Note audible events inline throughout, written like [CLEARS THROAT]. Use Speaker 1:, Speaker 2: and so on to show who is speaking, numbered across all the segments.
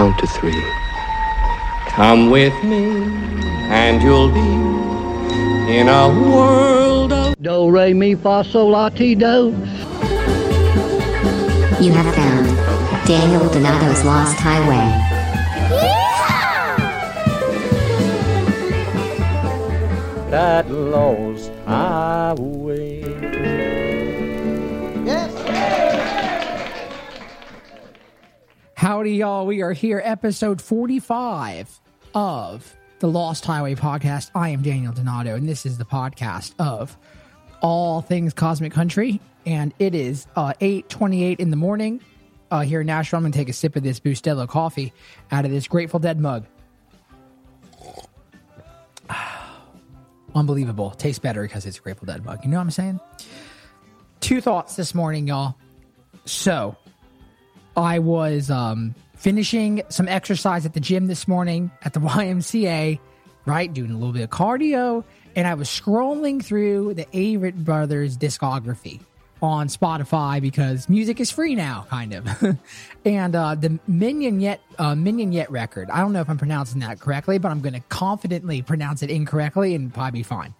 Speaker 1: count to three.
Speaker 2: Come with me, and you'll be in a world of
Speaker 3: Do, re, mi, fa, sol, la, ti, do.
Speaker 4: You have found Daniel Donato's Lost Highway.
Speaker 2: that lost highway.
Speaker 5: Howdy, y'all. We are here, episode 45 of the Lost Highway podcast. I am Daniel Donato, and this is the podcast of all things Cosmic Country. And it is uh, 8.28 in the morning uh, here in Nashville. I'm going to take a sip of this Bustelo coffee out of this Grateful Dead mug. [SIGHS] Unbelievable. Tastes better because it's a Grateful Dead mug. You know what I'm saying? Two thoughts this morning, y'all. So, I was um, finishing some exercise at the gym this morning at the [LAUGHS] YMCA, right? Doing a little bit of cardio. And I was scrolling through the Avett Brothers discography on Spotify because music is free now, kind of. [LAUGHS] and uh, the Mignonette uh, Mignonette record. I don't know if I'm pronouncing that correctly, but I'm going to confidently pronounce it incorrectly and probably be fine.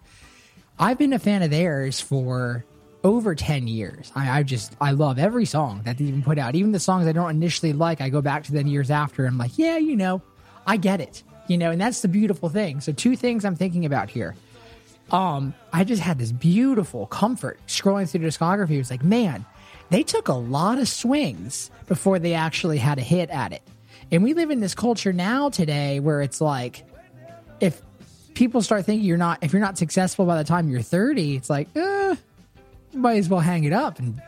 Speaker 5: I've been a fan of theirs for over 10 years. I, I just, I love every song that they even put out. Even the songs I don't initially like, I go back to them years after. And I'm like, yeah, you know, I get it. You know, and that's the beautiful thing. So, two things I'm thinking about here. Um, I just had this beautiful comfort scrolling through the discography. It was like, man, they took a lot of swings before they actually had a hit at it. And we live in this culture now today where it's like, if people start thinking you're not, if you're not successful by the time you're 30, it's like, eh, might as well hang it up and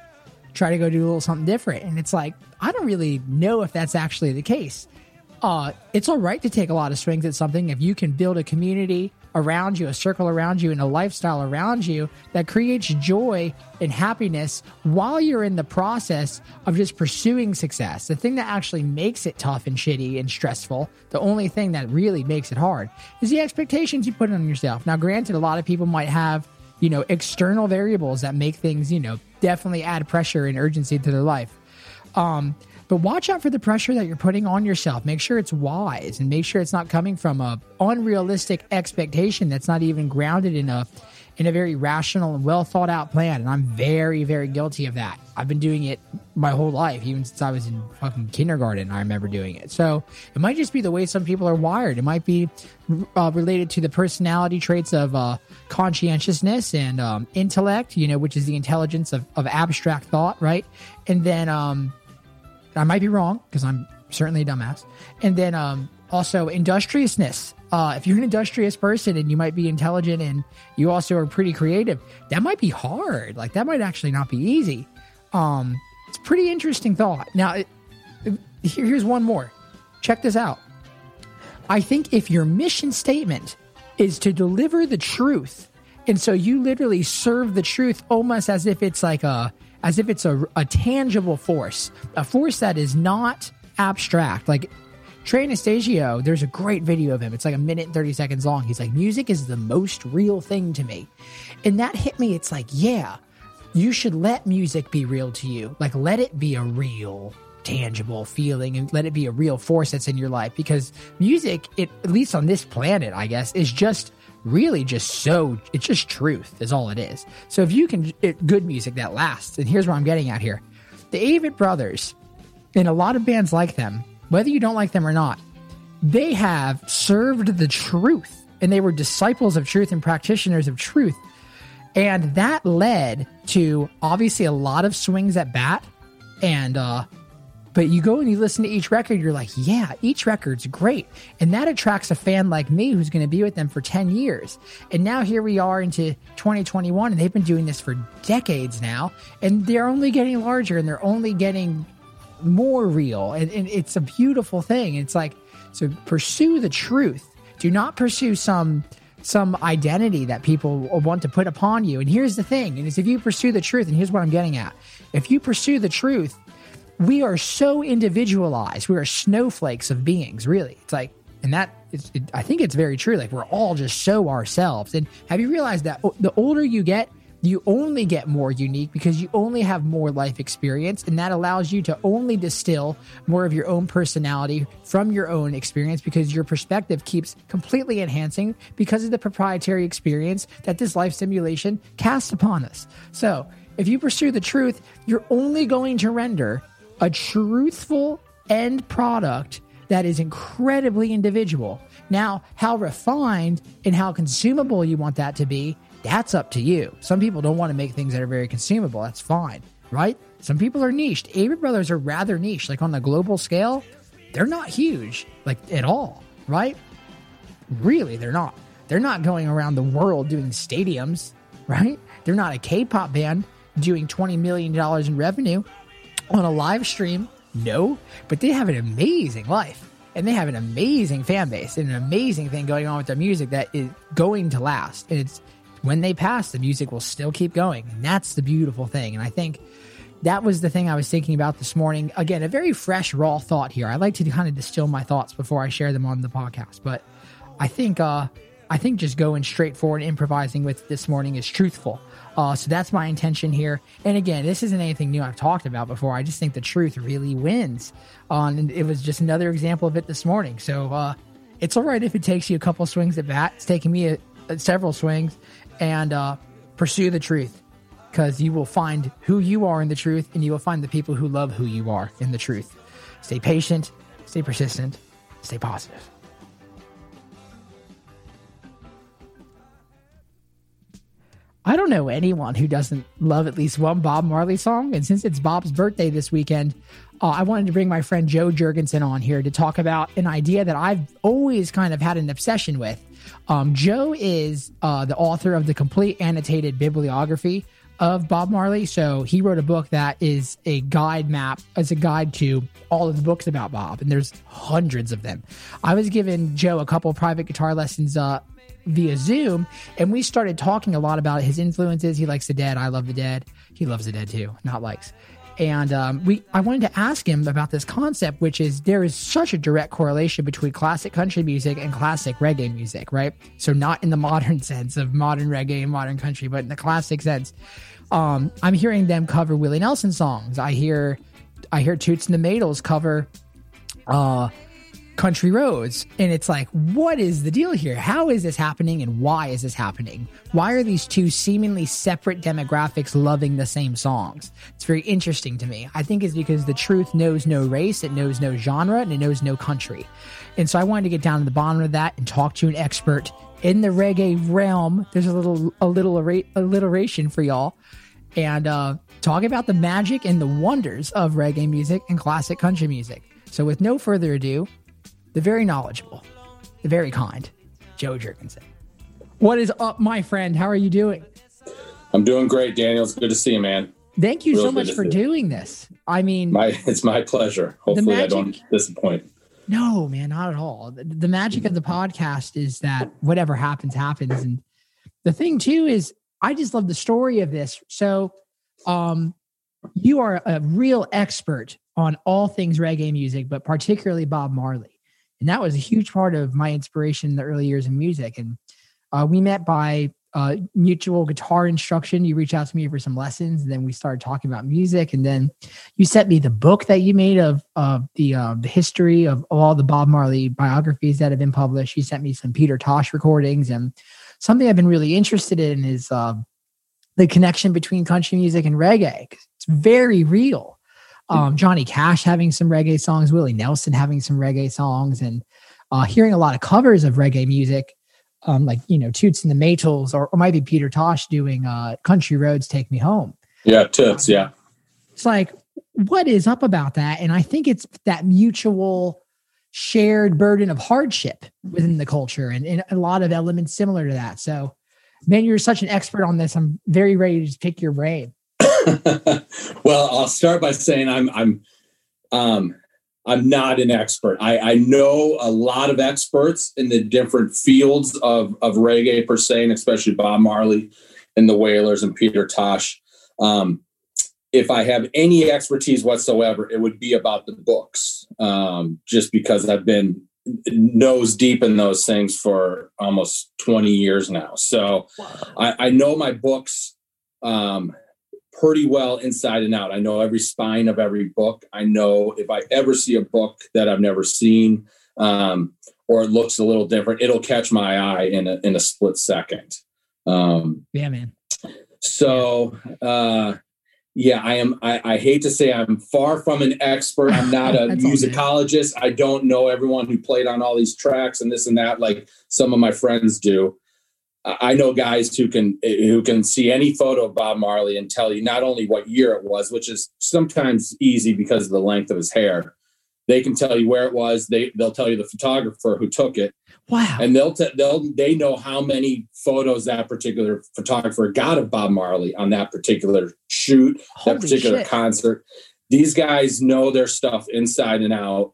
Speaker 5: try to go do a little something different. And it's like, I don't really know if that's actually the case. Uh, it's all right to take a lot of swings at something if you can build a community around you, a circle around you, and a lifestyle around you that creates joy and happiness while you're in the process of just pursuing success. The thing that actually makes it tough and shitty and stressful, the only thing that really makes it hard, is the expectations you put on yourself. Now, granted, a lot of people might have you know, external variables that make things, you know, definitely add pressure and urgency to their life. Um, but watch out for the pressure that you're putting on yourself. Make sure it's wise and make sure it's not coming from a unrealistic expectation that's not even grounded in a in a very rational and well thought out plan. And I'm very, very guilty of that. I've been doing it my whole life, even since I was in fucking kindergarten. I remember doing it. So it might just be the way some people are wired. It might be uh, related to the personality traits of uh, conscientiousness and um, intellect, you know, which is the intelligence of, of abstract thought, right? And then um, I might be wrong because I'm certainly a dumbass. And then um, also industriousness. Uh, if you're an industrious person and you might be intelligent and you also are pretty creative, that might be hard. Like that might actually not be easy. Um, it's pretty interesting thought. Now, it, it, here's one more. Check this out. I think if your mission statement is to deliver the truth, and so you literally serve the truth almost as if it's like a as if it's a, a tangible force, a force that is not abstract. Like Trey Anastasio, there's a great video of him. It's like a minute and 30 seconds long. He's like, music is the most real thing to me. And that hit me. It's like, yeah, you should let music be real to you. Like, let it be a real, tangible feeling and let it be a real force that's in your life because music, it, at least on this planet, I guess, is just really just so, it's just truth, is all it is. So if you can, it, good music that lasts, and here's what I'm getting at here the Avett Brothers and a lot of bands like them whether you don't like them or not, they have served the truth and they were disciples of truth and practitioners of truth. And that led to obviously a lot of swings at bat. And, uh, but you go and you listen to each record, you're like, yeah, each record's great. And that attracts a fan like me who's going to be with them for 10 years. And now here we are into 2021, and they've been doing this for decades now. And they're only getting larger and they're only getting more real and, and it's a beautiful thing. It's like so pursue the truth. Do not pursue some some identity that people want to put upon you. And here's the thing and is if you pursue the truth and here's what i'm getting at. If you pursue the truth we are so individualized. We are snowflakes of beings really. It's like and that is, it, i think it's very true. Like we're all just so ourselves. And have you realized that the older you get you only get more unique because you only have more life experience and that allows you to only distill more of your own personality from your own experience because your perspective keeps completely enhancing because of the proprietary experience that this life simulation casts upon us. So if you pursue the truth you're only going to render a truthful end product that is incredibly individual. Now how refined and how consumable you want that to be that's up to you. Some people don't want to make things that are very consumable. That's fine, right? Some people are niched. Avett Brothers are rather niche. Like on the global scale, they're not huge, like at all, right? Really, they're not. They're not going around the world doing stadiums, right? They're not a K pop band doing $20 million in revenue on a live stream. No, but they have an amazing life and they have an amazing fan base and an amazing thing going on with their music that is going to last. And it's when they pass, the music will still keep going. And that's the beautiful thing. And I think that was the thing I was thinking about this morning. Again, a very fresh, raw thought here. I like to kind of distill my thoughts before I share them on the podcast. But I think uh I think just going straight forward improvising with this morning is truthful. Uh, so that's my intention here. And again, this isn't anything new I've talked about before. I just think the truth really wins. Uh, and it was just another example of it this morning. So uh, it's all right if it takes you a couple swings at bat. It's taking me a, a, several swings and uh, pursue the truth because you will find who you are in the truth and you will find the people who love who you are in the truth. Stay patient, stay persistent, stay positive. I don't know anyone who doesn't love at least one Bob Marley song. And since it's Bob's birthday this weekend, uh, I wanted to bring my friend Joe Jurgensen on here to talk about an idea that I've always kind of had an obsession with. Um, Joe is uh, the author of the complete annotated bibliography of Bob Marley. So he wrote a book that is a guide map, as a guide to all of the books about Bob, and there's hundreds of them. I was giving Joe a couple private guitar lessons uh, via Zoom, and we started talking a lot about his influences. He likes the Dead. I love the Dead. He loves the Dead too, not likes and um, we I wanted to ask him about this concept, which is there is such a direct correlation between classic country music and classic reggae music, right? So not in the [LAUGHS] modern sense of modern reggae and modern country, but in the classic sense. Um, I'm hearing them cover Willie Nelson songs. I hear I hear Toots and the Maytals cover uh, country roads. And it's like, what is the deal here? How is this happening and why is this happening? Why are these two seemingly separate demographics loving the same songs? It's very interesting to me. I think it's because the truth knows no race, it knows no genre, and it knows no country. And so I wanted to get down to the bottom of that and talk to an expert in the reggae realm. There's a little a little alliteration for y'all. And uh, talk about the magic and the wonders of reggae music and classic country music. So, with no further ado, the very knowledgeable, the very kind, Joe Jurgensen. What is up, my friend? How are you doing?
Speaker 1: I'm doing great, Daniel. It's good to see you, man.
Speaker 5: Thank you really so much for doing this. I mean,
Speaker 1: my, [LAUGHS] it's my pleasure. Hopefully, magic, I don't disappoint.
Speaker 5: No, man, not at all. The, the magic of the podcast is that whatever happens, happens. And the thing, too, is I just love the story of this. So, um, you are a real expert on all things reggae music, but particularly Bob Marley and that was a huge part of my inspiration in the early years of music. And uh, we met by uh, mutual guitar instruction. You reached out to me for some lessons, and then we started talking about music. And then you sent me the book that you made of of the uh, the history of, of all the Bob Marley biographies that have been published. You sent me some Peter Tosh recordings, and something I've been really interested in is uh, the connection between country music and reggae. It's very real um, Johnny Cash having some reggae songs, Willie Nelson having some reggae songs, and uh, hearing a lot of covers of reggae music, um, like you know Toots and the Maytals, or, or might be Peter Tosh doing uh, "Country Roads Take Me Home."
Speaker 1: Yeah, Toots. Yeah,
Speaker 5: it's like what is up about that? And I think it's that mutual shared burden of hardship within the culture, and, and a lot of elements similar to that. So, man, you're such an expert on this. I'm very ready to pick your brain. [LAUGHS]
Speaker 1: well, I'll start by saying I'm I'm um, I'm not an expert. I, I know a lot of experts in the different fields of of reggae per se, and especially Bob Marley and the Wailers and Peter Tosh. Um, if I have any expertise whatsoever, it would be about the books, um, just because I've been nose deep in those things for almost 20 years now. So I, I know my books um, pretty well inside and out. I know every spine of every book. I know if I ever see a book that I've never seen um, or it looks a little different, it'll catch my eye in a, in a split second. Um,
Speaker 5: Yeah, man.
Speaker 1: so, uh, yeah, I am. I, I hate to say I'm far from an expert. I'm not [LAUGHS] a
Speaker 5: That's all good.
Speaker 1: musicologist. I don't know everyone who played on all these tracks and this and that, like some of my friends do. I know guys who can who can see any photo of Bob Marley and tell you not only what year it was, which is sometimes easy because of the length of his hair. They can tell you where it was. They they'll tell you the photographer who took it
Speaker 5: Wow.
Speaker 1: and they'll t- they'll they know how many photos that particular photographer got of Bob Marley on that particular shoot,
Speaker 5: Holy
Speaker 1: that particular
Speaker 5: shit.
Speaker 1: concert. These guys know their stuff inside and out.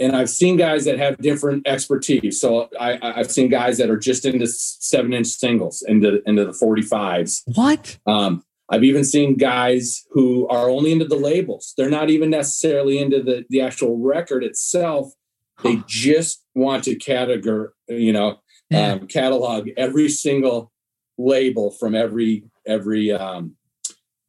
Speaker 1: And I've seen guys that have different expertise. So I, I've seen guys that are just into seven inch singles, into into the forty fives.
Speaker 5: What?
Speaker 1: Um, I've even seen guys who are only into the labels. They're not even necessarily into the the actual record itself. They just want to categor, you know,
Speaker 5: Yeah.
Speaker 1: um, catalog every single label from every every um,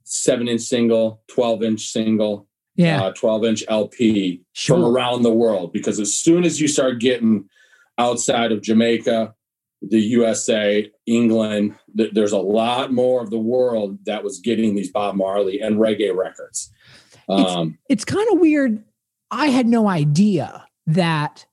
Speaker 1: seven inch single, twelve inch single,
Speaker 5: yeah.
Speaker 1: uh, twelve inch LP
Speaker 5: Sure.
Speaker 1: from around the world. Because as soon as you start getting outside of Jamaica, the USA, England, th- there's a lot more of the world that was getting these Bob Marley and reggae records. Um,
Speaker 5: it's kind of weird. I had no idea that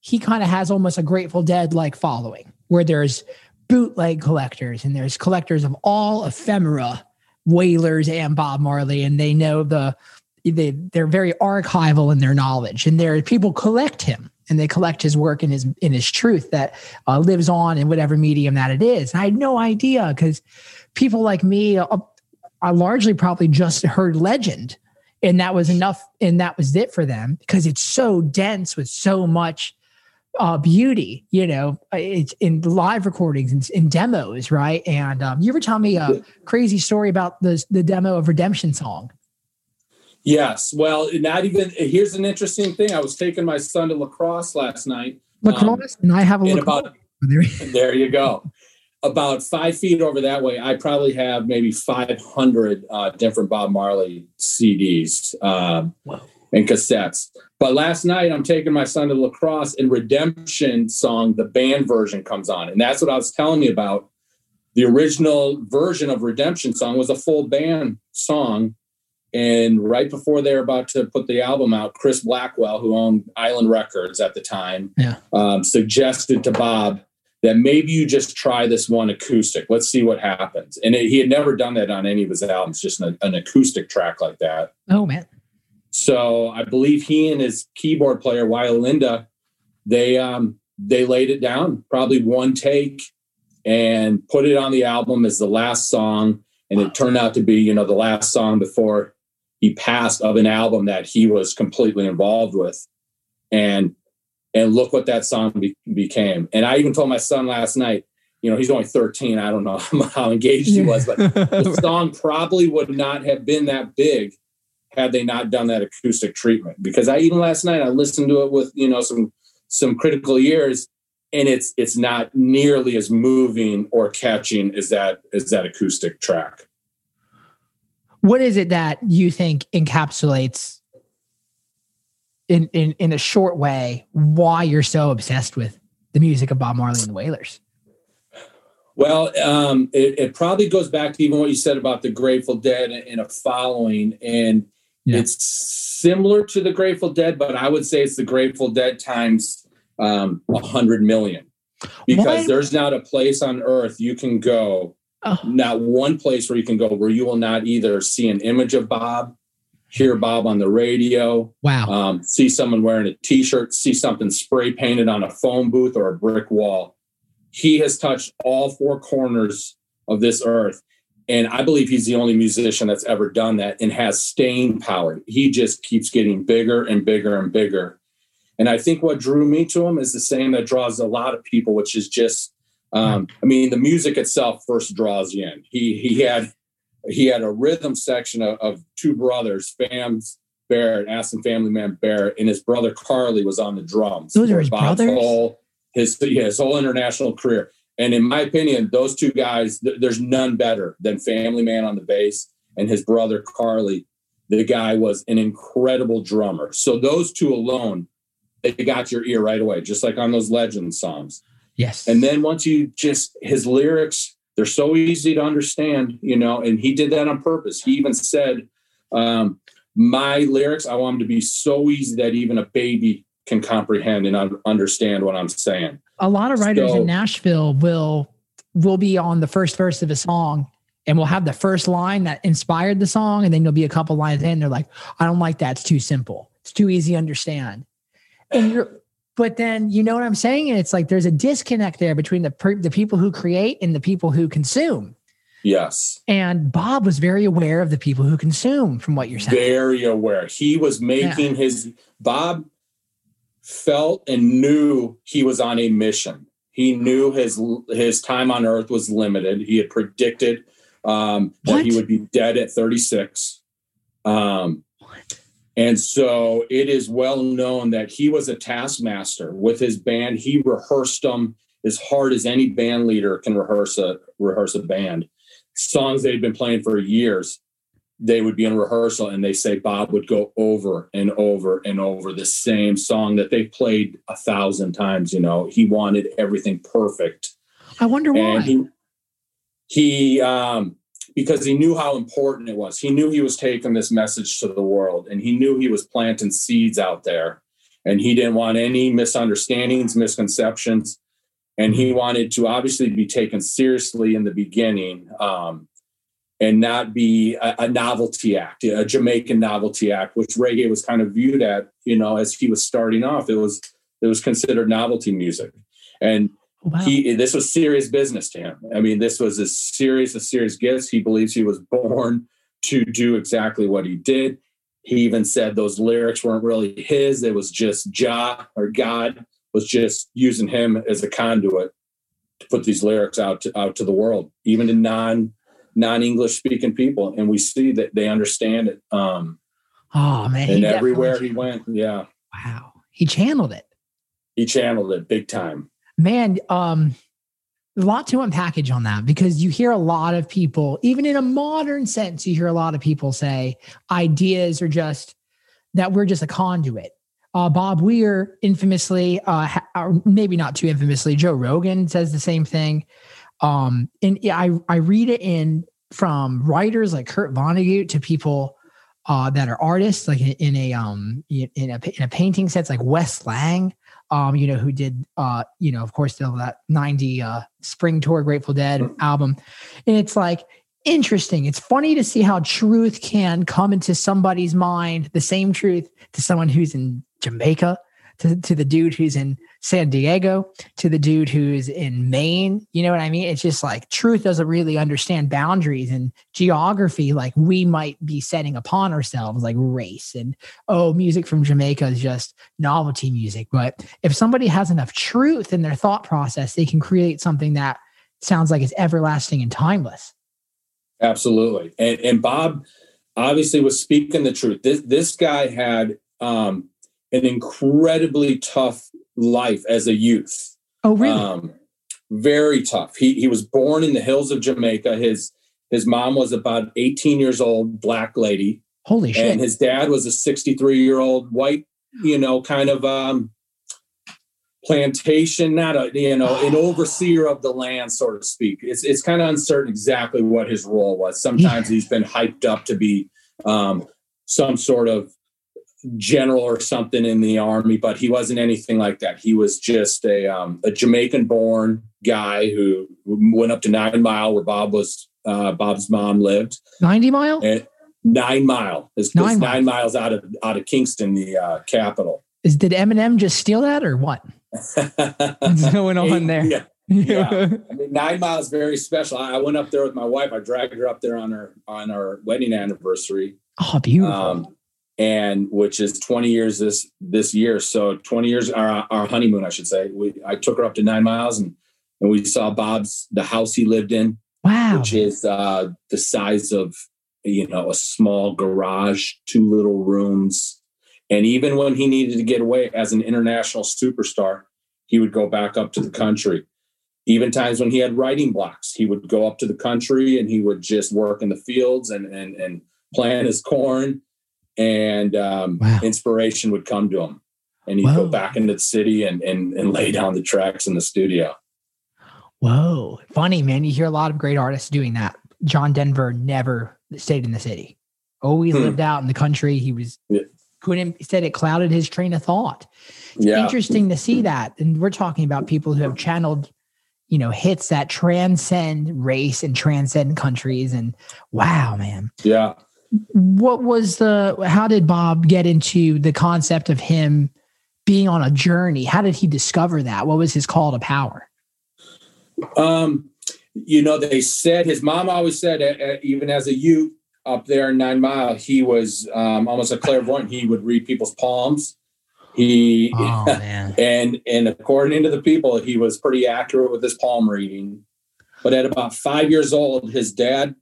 Speaker 5: he kind of has almost a Grateful Dead like following, where there's bootleg collectors and there's collectors of all ephemera, Wailers and Bob Marley, and they know the they they're very archival in their knowledge, and there people collect him and they collect his work and his in his truth that uh, lives on in whatever medium that it is. And I had no idea because people like me, uh, I largely probably just heard legend and that was enough and that was it for them because it's so dense with so much uh, beauty you know? It's in live recordings and in demos right? And um, you ever tell me a crazy story about the, the demo of redemption song
Speaker 1: yes. Well, not even here's an interesting thing. I was taking my son to lacrosse last night. Um,
Speaker 5: lacrosse and i have a lacrosse
Speaker 1: about [LAUGHS]
Speaker 5: there. [LAUGHS]
Speaker 1: there you go. About five feet over that way, I probably have maybe 500 uh, different Bob Marley CDs um, and cassettes. But last night, I'm taking my son to lacrosse, and Redemption song, the band version comes on. And that's what I was telling you about. The original version of Redemption song was a full band song. And right before they're about to put the album out, Chris Blackwell, who owned Island Records at the time,
Speaker 5: Yeah.
Speaker 1: um, suggested to Bob that maybe you just try this one acoustic. Let's see what happens. And it, he had never done that on any of his albums, just an, an acoustic track like that.
Speaker 5: oh man
Speaker 1: So I believe he and his keyboard player, Wya Lindo, they um, they laid it down, probably one take, and put it on the album as the last song. And it turned out to be, you know, the last song before he passed of an album that he was completely involved with. And and look what that song be- became. And I even told my son last night, you know, he's only 13. I don't know [LAUGHS] how engaged he was, but the [LAUGHS] song probably would not have been that big had they not done that acoustic treatment. Because I even last night I listened to it with you know some some critical ears, and it's it's not nearly as moving or catching as that as that acoustic track.
Speaker 5: What is it that you think encapsulates in, in in a short way why you're so obsessed with the music of bob marley and the wailers?
Speaker 1: Well, um, it, it probably goes back to even what you said about the Grateful Dead and a following, and
Speaker 5: Yeah.
Speaker 1: it's similar to the Grateful Dead, but I would say it's the Grateful Dead times um, a hundred million, because
Speaker 5: Why-
Speaker 1: there's not a place on earth you can go,
Speaker 5: Oh.
Speaker 1: not one place where you can go where you will not either see an image of Bob, hear Bob on the radio,
Speaker 5: wow
Speaker 1: um, see someone wearing a t-shirt, see something spray painted on a phone booth or a brick wall. He has touched all four corners of this earth. And I believe he's the only musician that's ever done that and has staying power. He just keeps getting bigger and bigger and bigger. And I think what drew me to him is the same that draws a lot of people, which is just, um, I mean, the music itself first draws you in. He he had he had a rhythm section of, of two brothers, Fams Barrett, Aston Family Man Barrett, and his brother Carly was on the drums.
Speaker 5: Those are his
Speaker 1: Bob's
Speaker 5: brothers?
Speaker 1: Whole, his yeah, his whole international career. And in my opinion, those two guys, th- there's none better than Family Man on the bass and his brother Carly. The guy was an incredible drummer. So those two alone, they got your ear right away, just like on those legend songs.
Speaker 5: Yes.
Speaker 1: And then once you just his lyrics, they're so easy to understand, you know, and he did that on purpose. He even said, um, my lyrics, I want them to be so easy that even a baby can comprehend and understand what I'm saying.
Speaker 5: a lot of writers
Speaker 1: So-
Speaker 5: in Nashville will will be on the first verse of a song and we'll have the first line that inspired the song, and then there'll be a couple lines in. They're like, "I don't like that. It's too simple. It's too easy to understand." And you're, but then you know what I'm saying? And It's like there's a disconnect there between the per, the people who create and the people who consume.
Speaker 1: Yes.
Speaker 5: And Bob was very aware of the people who consume, from what you're saying.
Speaker 1: very aware. He was making his Bob felt and knew he was on a mission. He knew his his time on Earth was limited. He had predicted um, that he would be dead at 36. Um, and so it is well known that he was a taskmaster with his band. He rehearsed them as hard as any band leader can rehearse a rehearse a band. Songs they'd been playing for years they would be in rehearsal and they say Bob would go over and over and over the same song that they played a thousand times. You know, he wanted everything perfect.
Speaker 5: I wonder why.
Speaker 1: And he, he, um, because he knew how important it was. He knew he was taking this message to the world and he knew he was planting seeds out there and he didn't want any misunderstandings, misconceptions. And he wanted to obviously be taken seriously in the beginning. Um, and not be a, a novelty act, a Jamaican novelty act, which reggae was kind of viewed at, you know, as he was starting off. It was it was considered novelty music, and
Speaker 5: wow.
Speaker 1: he this was serious business to him. I mean, this was as serious as serious gifts. He believes he was born to do exactly what he did. He even said those lyrics weren't really his; it was just Jah or God was just using him as a conduit to put these lyrics out to, out to the world, even to non non-English speaking people, and we see that they understand it. Um,
Speaker 5: oh man. he
Speaker 1: and
Speaker 5: definitely
Speaker 1: everywhere he went, yeah,
Speaker 5: Wow. He channeled it.
Speaker 1: he channeled it big time.
Speaker 5: Man um a lot to unpackage on that because you hear a lot of people even in a modern sense you hear a lot of people say ideas are just that we're just a conduit. Uh, bob weir infamously uh, ha- maybe not too infamously joe rogan says the same thing. Um and i i read it in from writers like kurt vonnegut to people uh, that are artists, like in, in a um in a in a painting sense, like Wes Lang, um, you know, who did uh, you know, of course, still that 90 uh spring tour Grateful Dead album. And it's like interesting. It's funny to see how truth can come into somebody's mind, the same truth to someone who's in Jamaica, to, to the dude who's in San Diego, to the dude who's in Maine. You know what I mean? It's just like truth doesn't really understand boundaries and geography like we might be setting upon ourselves, like race and oh, music from Jamaica is just novelty music. But if somebody has enough truth in their thought process, they can create something that sounds like it's everlasting and timeless.
Speaker 1: Absolutely. And, and Bob obviously was speaking the truth. This this guy had um, an incredibly tough life as a youth.
Speaker 5: Oh, really?
Speaker 1: Um, very tough. He he was born in the hills of Jamaica. His his mom was about 18 years old, black lady,
Speaker 5: Holy shit.
Speaker 1: and his dad was a 63 year old white, you know, kind of um, plantation, not a you know an overseer of the land, so to speak. It's it's kind of uncertain exactly what his role was. Sometimes he's been hyped up to be um, some sort of general or something in the army, but he wasn't anything like that. He was just a um, a Jamaican born guy who went up to Nine Mile where Bob was uh, Bob's mom lived.
Speaker 5: 90 mile?
Speaker 1: And Nine Mile is
Speaker 5: Nine
Speaker 1: nine,
Speaker 5: Mile.
Speaker 1: nine miles out of out of Kingston, the uh, capital.
Speaker 5: Is did Eminem just steal that or what? [LAUGHS] What's going on there?
Speaker 1: Yeah. [LAUGHS] Yeah. I mean, nine miles is very special. I I went up there with my wife. I dragged her up there on her on our wedding anniversary,
Speaker 5: oh, beautiful.
Speaker 1: um, and which is 20 years this this year. So 20 years our our honeymoon, I should say. We I took her up to nine miles and and we saw Bob's the house he lived in,
Speaker 5: wow.
Speaker 1: which is uh, the size of you know a small garage, two little rooms, and even when he needed to get away as an international superstar, he would go back up to the country. even times when he had writing blocks, he would go up to the country and he would just work in the fields and and and plant his corn, and um,
Speaker 5: Wow.
Speaker 1: inspiration would come to him, and he'd go back into the city and and and lay down the tracks in the studio.
Speaker 5: Whoa. Funny, man. You hear a lot of great artists doing that. John Denver never stayed in the city. Always
Speaker 1: Hmm.
Speaker 5: lived out in the country. He was
Speaker 1: Yeah.
Speaker 5: couldn't said it clouded his train of thought.
Speaker 1: Yeah,
Speaker 5: Interesting to see that. And we're talking about people who have channeled, you know, hits that transcend race and transcend countries. And wow, man.
Speaker 1: yeah.
Speaker 5: What was the how did Bob get into the concept of him being on a journey? How did he discover that? What was his call to power?
Speaker 1: Um, you know, they said his mom always said, uh, uh, even as a youth up there in Nine Mile, he was um, almost a clairvoyant. He would read people's palms. He
Speaker 5: Oh man. [LAUGHS]
Speaker 1: and and according to the people, he was pretty accurate with his palm reading. But at about five years old, his dad,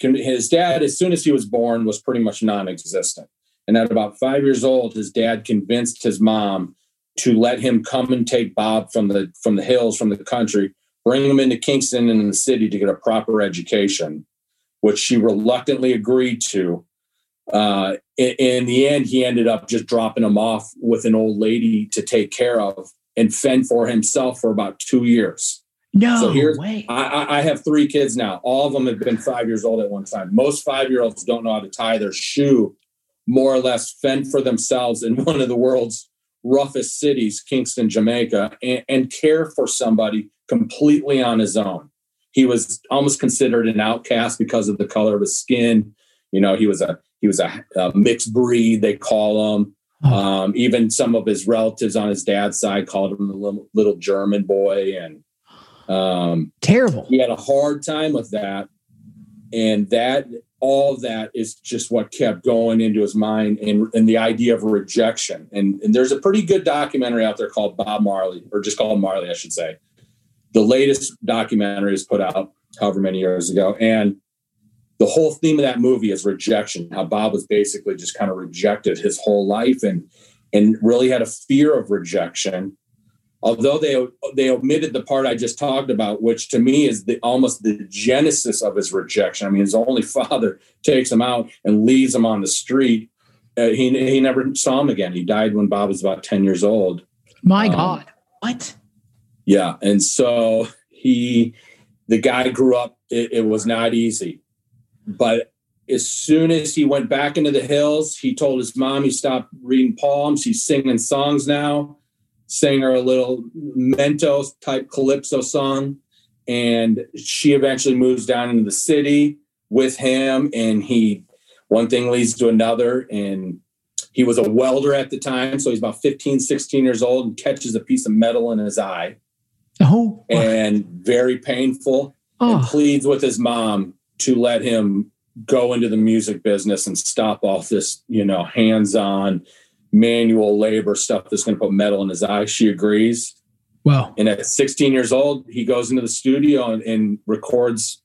Speaker 1: his dad, as soon as he was born, was pretty much non-existent. And at about five years old, his dad convinced his mom to let him come and take Bob from the from the hills, from the country, bring him into Kingston and in the city to get a proper education, which she reluctantly agreed to. Uh, in, in the end, he ended up just dropping him off with an old lady to take care of and fend for himself for about two years.
Speaker 5: No
Speaker 1: So here's-
Speaker 5: way.
Speaker 1: I, I, I have three kids now. All of them have been five years old at one time. Most five year olds don't know how to tie their shoe, more or less fend for themselves in [LAUGHS] one of the world's roughest cities, Kingston, Jamaica, and, and care for somebody completely on his own. He was almost considered an outcast because of the color of his skin. You know, he was a he was a, a mixed breed, they call him. Um, even some of his relatives on his dad's side called him the little, little German boy, and um,
Speaker 5: Terrible.
Speaker 1: he had a hard time with that. And that all that is just what kept going into his mind and, and the idea of rejection. And, and there's a pretty good documentary out there called bob marley or just called marley i should say. The latest documentary is put out however many years ago. And the whole theme of that movie is rejection how bob was basically just kind of rejected his whole life and and really had a fear of rejection although they they omitted the part I just talked about, which to me is the almost the genesis of his rejection. I mean, his only [LAUGHS] father takes him out and leaves him on the street. Uh, he he never saw him again. He died when Bob was about ten years old.
Speaker 5: My
Speaker 1: Um,
Speaker 5: God. What?
Speaker 1: Yeah, and so he, the guy grew up. It, it was not easy, but as soon as he went back into the hills, he told his mom he stopped reading palms. He's singing songs now. Sang her a little Mentos type calypso song, and she eventually moves down into the city with him. And he, one thing leads to another, and he was a welder at the time, so he's about 15, 16 years old, and catches a piece of metal in his eye
Speaker 5: Oh.
Speaker 1: and very painful and
Speaker 5: oh.
Speaker 1: pleads with his mom to let him go into the music business and stop all this, you know, hands-on manual labor stuff that's going to put metal in his eye. She agrees.
Speaker 5: Well.
Speaker 1: And at 16 years old, he goes into the studio and, and records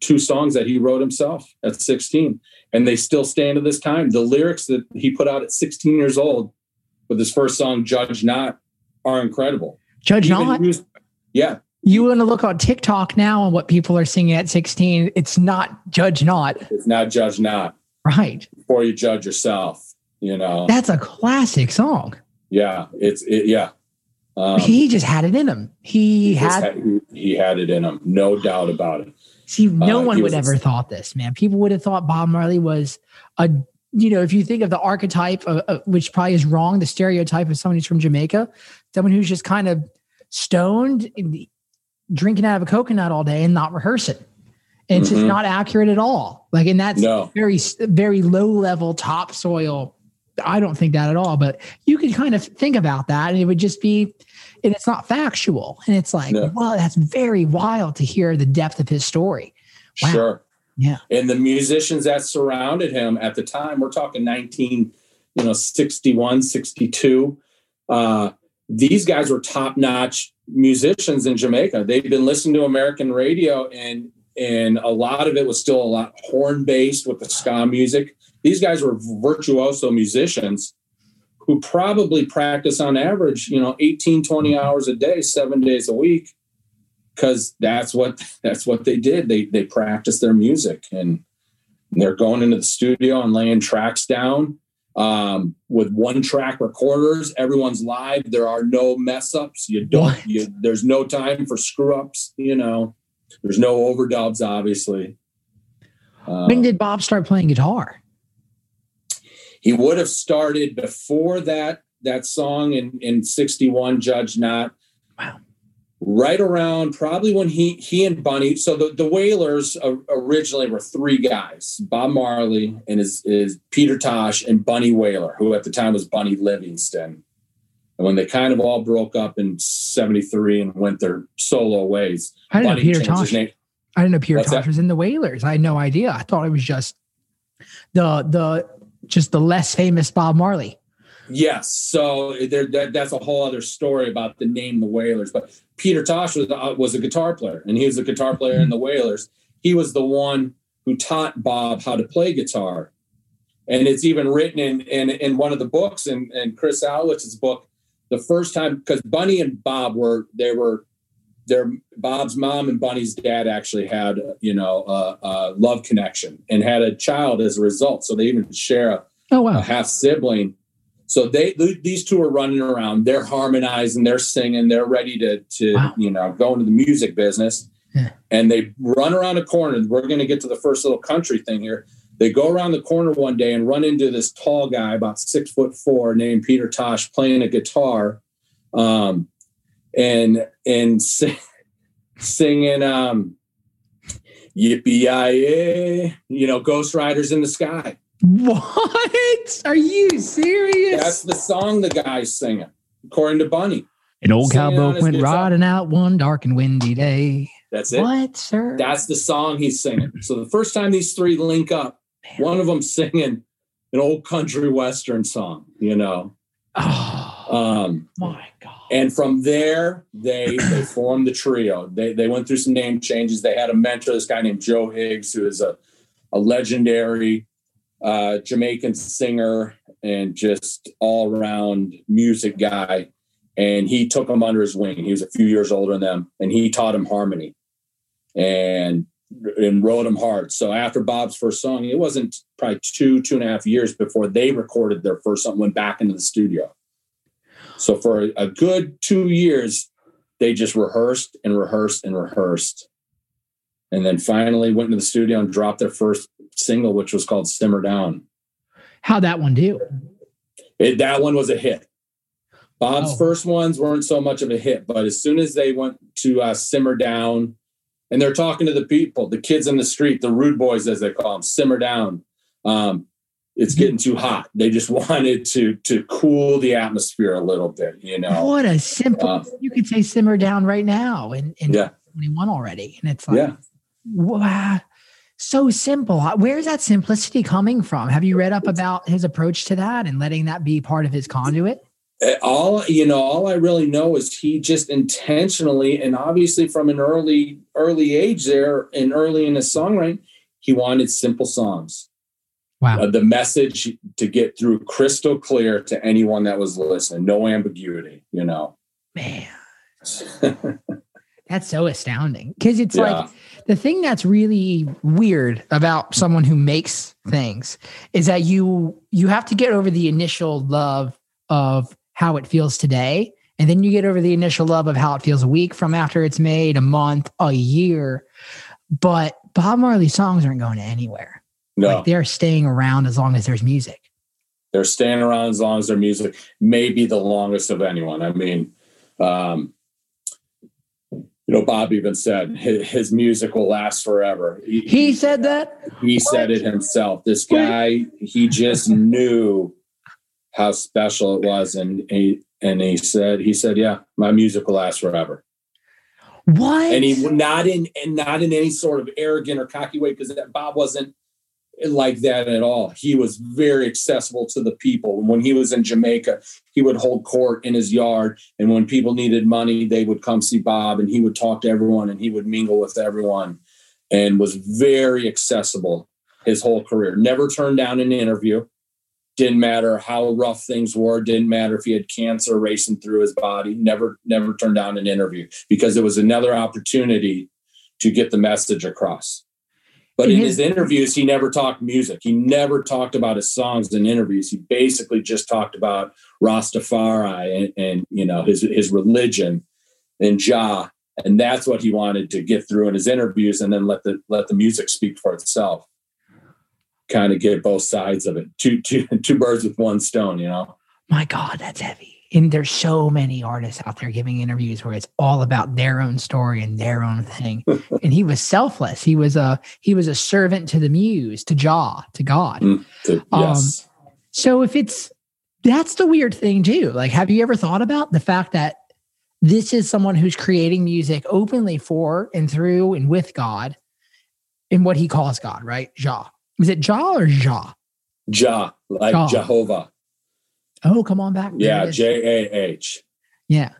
Speaker 1: two songs that he wrote himself at 16. And they still stand to this time. The lyrics that he put out at 16 years old with his first song, Judge Not, are incredible.
Speaker 5: Judge
Speaker 1: Even
Speaker 5: not.
Speaker 1: used- yeah,
Speaker 5: You want to look on TikTok now and what people are singing at 16. It's not judge not.
Speaker 1: it's not Judge Not
Speaker 5: Right.
Speaker 1: before you judge yourself. You know,
Speaker 5: That's a classic song.
Speaker 1: yeah, it's it, yeah. Um,
Speaker 5: he just had it in him. He
Speaker 1: just
Speaker 5: had,
Speaker 1: had- he, he had it in him, no doubt about it.
Speaker 5: see, no
Speaker 1: uh,
Speaker 5: one would ever thought this, man. People would have thought Bob Marley was a, you know, if you think of the archetype, of, of- which probably is wrong, the stereotype of someone who's from Jamaica, someone who's just kind of stoned, and drinking out of a coconut all day and not rehearsing. And it's just
Speaker 1: Mhm.
Speaker 5: not accurate at all. Like, and that's
Speaker 1: No,
Speaker 5: very very low level topsoil i don't think that at all but you could kind of think about that and it would just be and it's not factual and it's like
Speaker 1: No.
Speaker 5: well that's very wild to hear the depth of his story Wow.
Speaker 1: sure.
Speaker 5: Yeah.
Speaker 1: And the musicians that surrounded him at the time, we're talking 19, you know, 61, 62. Uh, these guys were top-notch musicians in Jamaica. They'd been listening to American radio and and a lot of it was still a lot horn based with the ska music. These guys were virtuoso musicians who probably practice on average, you know, 18, 20 hours a day, seven days a week. because that's what that's what they did. They they practiced their music and they're going into the studio and laying tracks down um, with one track recorders. Everyone's live. There are no mess ups. You don't. You, there's no time for screw ups. You know, there's no overdubs. Obviously.
Speaker 5: Uh, when did Bob start playing guitar?
Speaker 1: He would have started before that that song in in '61. Judge not.
Speaker 5: Wow
Speaker 1: right around probably when he he and Bunny. So the the Wailers originally were three guys: Bob Marley and his is Peter Tosh and Bunny Wailer, who at the time was Bunny Livingston. And when they kind of all broke up in '73 and went their solo ways,
Speaker 5: I didn't Bunny know Peter Tosh. I didn't know Peter What's Tosh that? was in the Wailers. I had no idea. I thought it was just the the just the less famous Bob Marley.
Speaker 1: Yes. So there, that, that's a whole other story about the name the Wailers. But Peter Tosh was, uh, was a guitar player, and he was a guitar player in the Wailers. He was the one who taught Bob how to play guitar. And it's even written in in, in one of the books, in, in Chris Salewicz's book, the first time because Bunny and Bob were they were their Bob's mom and Bunny's dad actually had you know a, a love connection and had a child as a result. So they even share a,
Speaker 5: oh, wow.
Speaker 1: a half sibling so they these two are running around. They're harmonizing. They're singing. They're ready to to wow. you know go into the music business. Yeah. And they run around a corner. We're going to get to the first little country thing here. They go around the corner one day and run into this tall guy, about six foot four, named Peter Tosh, playing a guitar, um, and and sing, singing um, "Yippee Yi you know, Ghost Riders in the Sky.
Speaker 5: What? Are you serious?
Speaker 1: That's the song the guy's singing, according to Bunny.
Speaker 5: An old cowboy went riding out one dark and windy day.
Speaker 1: That's it.
Speaker 5: What, sir?
Speaker 1: That's the song he's singing. So the first time these three link up, Man. one of them singing an old country western song, you know.
Speaker 5: Oh [SIGHS]
Speaker 1: um,
Speaker 5: my!
Speaker 1: And from there, they they [CLEARS THROAT] formed the trio. They they went through some name changes. They had a mentor, this guy named Joe Higgs, who is a a legendary uh, Jamaican singer and just all around music guy. And he took them under his wing. He was a few years older than them, and he taught them harmony and and wrote them hard. So after Bob's first song, it wasn't probably two two and a half years before they recorded their first song, went back into the studio. So for a, good two years, they just rehearsed and rehearsed and rehearsed and then finally went into the studio and dropped their first single, which was called "Simmer Down."
Speaker 5: How'd that one do?
Speaker 1: It, that one was a hit. Bob's oh. first ones weren't so much of a hit, but as soon as they went to uh, "Simmer Down," and they're talking to the people, the kids in the street, the rude boys as they call them, "Simmer Down." Um, it's getting too hot. They just [LAUGHS] wanted to to cool the atmosphere a little bit, you know.
Speaker 5: What a simple! Uh, you could say "Simmer Down" right now, and, and yeah. 21 already, and it's like,
Speaker 1: yeah
Speaker 5: wow, so simple. Where's that simplicity coming from? Have you read up about his approach to that and letting that be part of his conduit?
Speaker 1: Uh, all you know, all I really know is he just intentionally and obviously from an early early age there and early in his songwriting, he wanted simple songs.
Speaker 5: Wow.
Speaker 1: Uh, the message to get through crystal clear to anyone that was listening, no ambiguity, you know.
Speaker 5: Man. [LAUGHS] That's so astounding because it's yeah. like the thing that's really weird about someone who makes things is that you you have to get over the initial love of how it feels today and then you get over the initial love of how it feels a week from after it's made a month a year but bob marley songs aren't going anywhere
Speaker 1: no.
Speaker 5: like they're staying around as long as there's music
Speaker 1: they're staying around as long as their music maybe the longest of anyone i mean um, you know, Bob even said his, his music will last forever.
Speaker 5: He, he said that.
Speaker 1: He what? said it himself. This guy, he just knew how special it was, and he and he said, he said, yeah, my music will last forever.
Speaker 5: What?
Speaker 1: And he not in and not in any sort of arrogant or cocky way because Bob wasn't like that at all. He was very accessible to the people. When he was in Jamaica, he would hold court in his yard. And when people needed money, they would come see Bob and he would talk to everyone and he would mingle with everyone and was very accessible his whole career. Never turned down an interview, Didn't matter how rough things were. Didn't matter if he had cancer racing through his body. Never, never turned down an interview because it was another opportunity to get the message across. But in his, his interviews, he never talked music. He never talked about his songs in interviews. He basically just talked about Rastafari and, and you know his his religion and Jah, and that's what he wanted to get through in his interviews, and then let the let the music speak for itself. Kind of get both sides of it. Two two [LAUGHS] two birds with one stone. You know.
Speaker 5: My God, that's heavy and there's so many artists out there giving interviews where it's all about their own story and their own thing. [LAUGHS] And he was selfless. He was a he was a servant to the muse to Jah to god. Mm, to, yes. Um, so if it's that's the weird thing too. Like have you ever thought about the fact that this is someone who's creating music openly for and through and with god in what he calls god right? Jah is it Jah or Jah
Speaker 1: Jah like Jah. Jehovah
Speaker 5: Oh, come on back.
Speaker 1: Yeah, J A H.
Speaker 5: Yeah.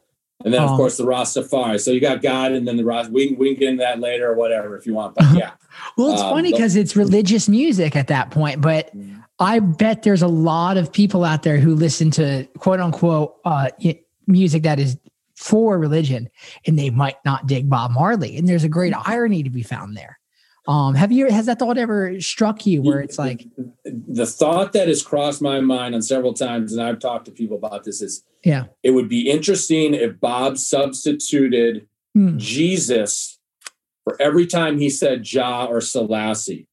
Speaker 1: And then, of um, course, the Rastafari. So you got God, and then the Rast. We, we can get into that later or whatever if you want. But yeah. [LAUGHS]
Speaker 5: well, it's um, funny because it's religious music at that point. But mm-hmm. I bet there's a lot of people out there who listen to quote unquote uh, music that is for religion, and they might not dig Bob Marley. And there's a great mm-hmm. irony to be found there. Um, have you has that thought ever struck you where it's like
Speaker 1: the thought that has crossed my mind on several times, and I've talked to people about this is
Speaker 5: yeah,
Speaker 1: it would be interesting if Bob substituted mm. Jesus for every time he said Jah or Selassie.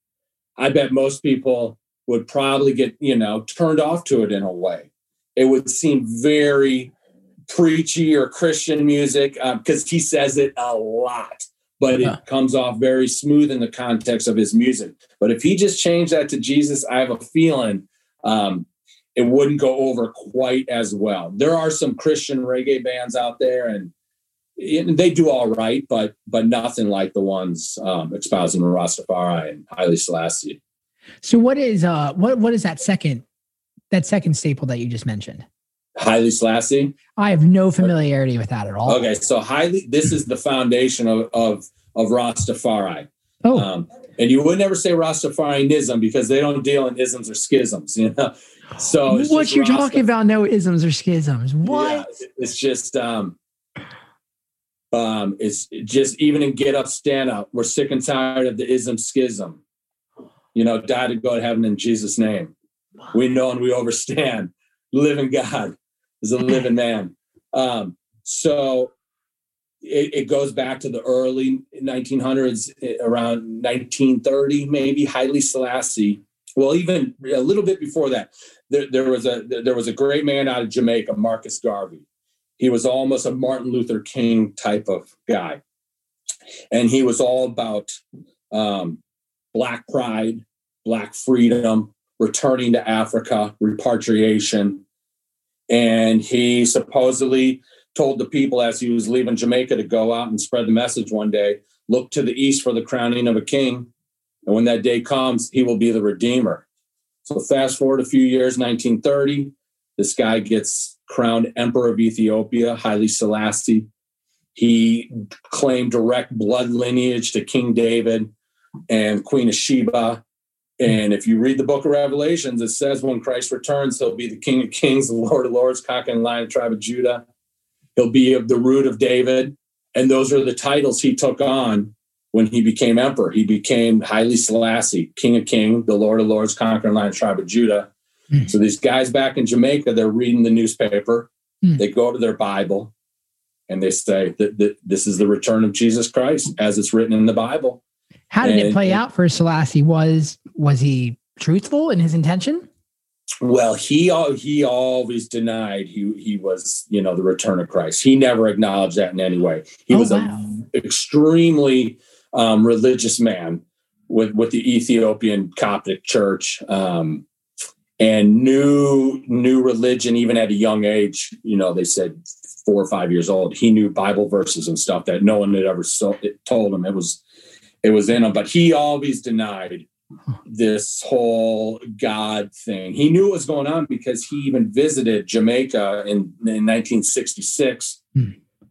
Speaker 1: I bet most people would probably get, you know, turned off to it in a way. It would seem very preachy or Christian music because um, he says it a lot but it comes off very smooth in the context of his music. But if he just changed that to Jesus, I have a feeling um, it wouldn't go over quite as well. There are some Christian reggae bands out there, and, and they do all right, but but nothing like the ones um, espousing Rastafari and Haile Selassie.
Speaker 5: So, what is uh what what is that second that second staple that you just mentioned?
Speaker 1: Haile Selassie.
Speaker 5: I have no familiarity with that at all.
Speaker 1: Okay, so Haile, this is the foundation of of, of Rastafari.
Speaker 5: Oh. Um,
Speaker 1: and you would never say Rastafarianism because they don't deal in isms or schisms, you know. So
Speaker 5: what you're Rasta- talking about? No isms or schisms. What? Yeah,
Speaker 1: it's just um, um, it's just even in Get Up, Stand Up, we're sick and tired of the ism schism. You know, die to go to heaven in Jesus' name. We know and we overstand. Living God is a living man. Um, so it, it, goes back to the early 1900s, eh, around 1930, maybe. Haile Selassie. Well, even a little bit before that, there, there was a there was a great man out of Jamaica, Marcus Garvey. He was almost a Martin Luther King type of guy, and he was all about um, black pride, black freedom, returning to Africa, repatriation, and he supposedly told the people as he was leaving Jamaica to go out and spread the message one day look to the east for the crowning of a king. And when that day comes, he will be the redeemer. So, fast forward a few years, 1930, this guy gets crowned Emperor of Ethiopia, Haile Selassie. He claimed direct blood lineage to King David and Queen of Sheba. And if you read the book of Revelations, it says when Christ returns, he'll be the King of Kings, [LAUGHS] the Lord of Lords, conquering lion tribe of Judah. He'll be of the root of David. And those are the titles he took on when he became emperor. He became Haile Selassie, King of Kings, the Lord of Lords, conquering lion tribe of Judah. Mm. So these guys back in Jamaica, they're reading the newspaper. Mm. They go to their Bible and they say that, this is the return of Jesus Christ as it's written in the Bible.
Speaker 5: How did and, it play out for Selassie? Was was he truthful in his intention?
Speaker 1: Well, he he always denied he he was you know the return of Christ. He never acknowledged that in any way. He oh, was wow. an extremely um, religious man with with the Ethiopian Coptic Church. Um, and knew knew religion even at a young age. You know, they said four or five years old. He knew Bible verses and stuff that no one had ever told him. It was it was in him, but he always denied this whole God thing. He knew what was going on because he even visited Jamaica in, in 1966 hmm.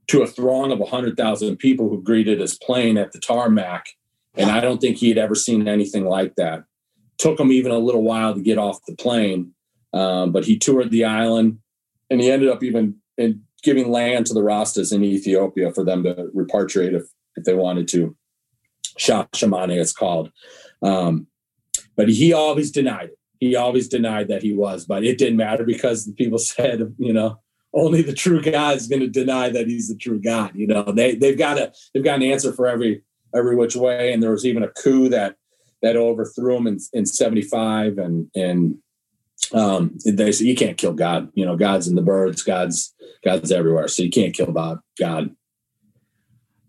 Speaker 1: to a throng of 100,000 people who greeted his plane at the tarmac. And I don't think he had ever seen anything like that. Took him even a little while to get off the plane. Um, but he toured the island, and he ended up even in giving land to the Rastas in Ethiopia for them to repatriate if if they wanted to. Shashamane, it's called. Um, but he always denied it. He always denied that he was, but it didn't matter because the people [LAUGHS] said, you know, only the true God is going to deny that he's the true God. You know, they they've got a they've got an answer for every every which way. And there was even a coup that that overthrew him in, in 75 and and um they said you can't kill God. You know, God's in the birds, God's God's everywhere. So you can't kill God.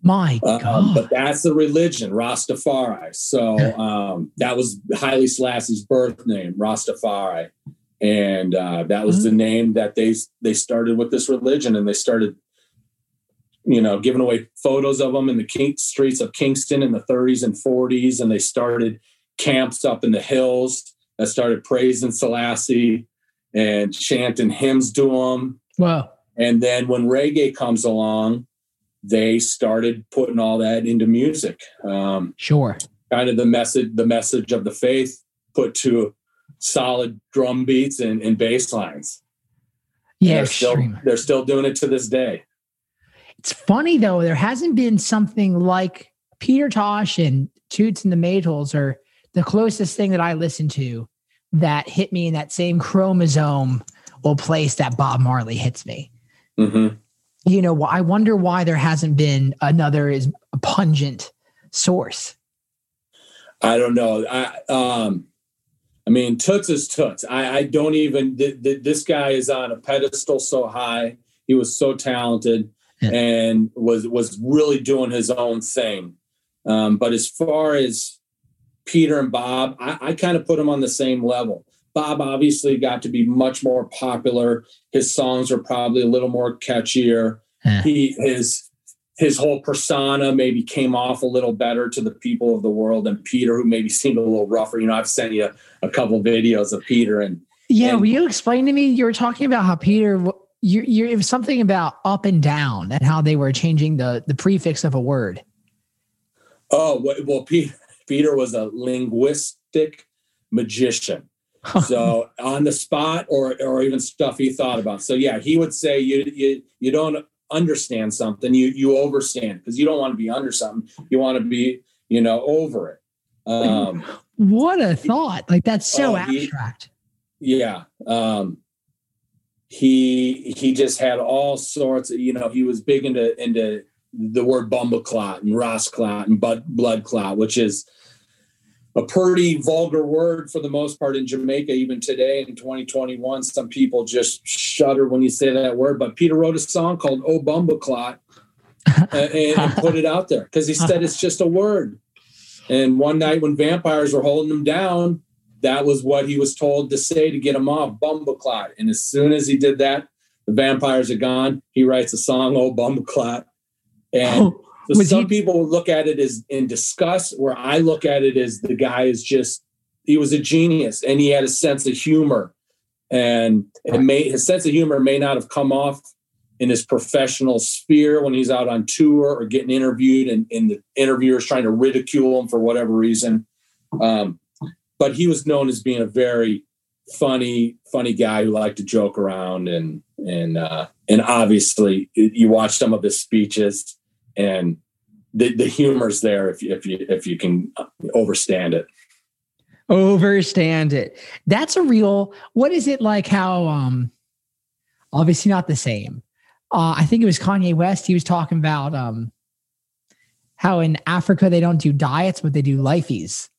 Speaker 5: My God.
Speaker 1: Um, but that's the religion, Rastafari. So um, that was Haile Selassie's birth name, Rastafari, and uh, that was the name that they they started with this religion, and they started, you know, giving away photos of them in the King, streets of Kingston in the 30s and 40s, and they started camps up in the hills that started praising Selassie and chanting hymns to him.
Speaker 5: Wow.
Speaker 1: And then when reggae comes along, they started putting all that into music. Um,
Speaker 5: Sure.
Speaker 1: kind of the message, the message of the faith put to solid drum beats and, and bass lines.
Speaker 5: Yeah,
Speaker 1: they're still, they're still doing it to this day.
Speaker 5: It's funny though, there hasn't been something like Peter Tosh and Toots and the Maytals are the closest thing that I listen to that hit me in that same chromosome or place that Bob Marley hits me.
Speaker 1: hmm
Speaker 5: You know, I wonder why there hasn't been another as pungent source.
Speaker 1: I don't know. I, um, I mean, Toots is Toots. I, I don't even, th- th- this guy is on a pedestal so high. He was so talented
Speaker 5: Yeah.
Speaker 1: and was, was really doing his own thing. Um, but as far as Peter and Bob, I, I kind of put them on the same level. Bob obviously got to be much more popular. His songs are probably a little more catchier.
Speaker 5: Yeah.
Speaker 1: He his his whole persona maybe came off a little better to the people of the world than Peter, who maybe seemed a little rougher. You know, I've sent you a couple videos of Peter and
Speaker 5: Yeah,
Speaker 1: And-
Speaker 5: will you explain to me? You were talking about how Peter, you, you, it was something about up and down and how they were changing the the prefix of a word.
Speaker 1: oh well, well Peter, Peter was a linguistic magician. [LAUGHS] so on the spot or or even stuff he thought about so yeah he would say you you you don't understand something you you overstand because you don't want to be under something you want to be you know over it um
Speaker 5: what a thought! Like that's so
Speaker 1: Oh, he-
Speaker 5: abstract.
Speaker 1: yeah um he he just had all sorts of you know he was big into into the word bumbleclot and rosclot and blood blood clot which is a pretty vulgar word for the most part in Jamaica even today in 2021 some people just shudder when you say that word but Peter wrote a song called Oh Bumbleclot uh, [LAUGHS] and, and put it out there because he said it's just a word and one night when vampires were holding him down that was what he was told to say to get him off Bumbleclot. And as soon as he did that, the vampires are gone. He writes a song, Oh Bumbleclot. And
Speaker 5: Oh,
Speaker 1: so
Speaker 5: was
Speaker 1: some
Speaker 5: he-
Speaker 1: people look at it as in disgust, where I look at it as the guy is just, he was a genius and he had a sense of humor. And it may, his sense of humor may not have come off in his professional sphere when he's out on tour or getting interviewed and, and the interviewers trying to ridicule him for whatever reason. Um, but he was known as being a very funny, funny guy who liked to joke around and and uh, and obviously you watch some of his speeches and the, the humor's there if you, if you if you can overstand it.
Speaker 5: Overstand it. That's a real. What is it like? How um, obviously not the same. Uh, I think it was Kanye West. He was talking about um, how in Africa they don't do diets, but they do lifeys.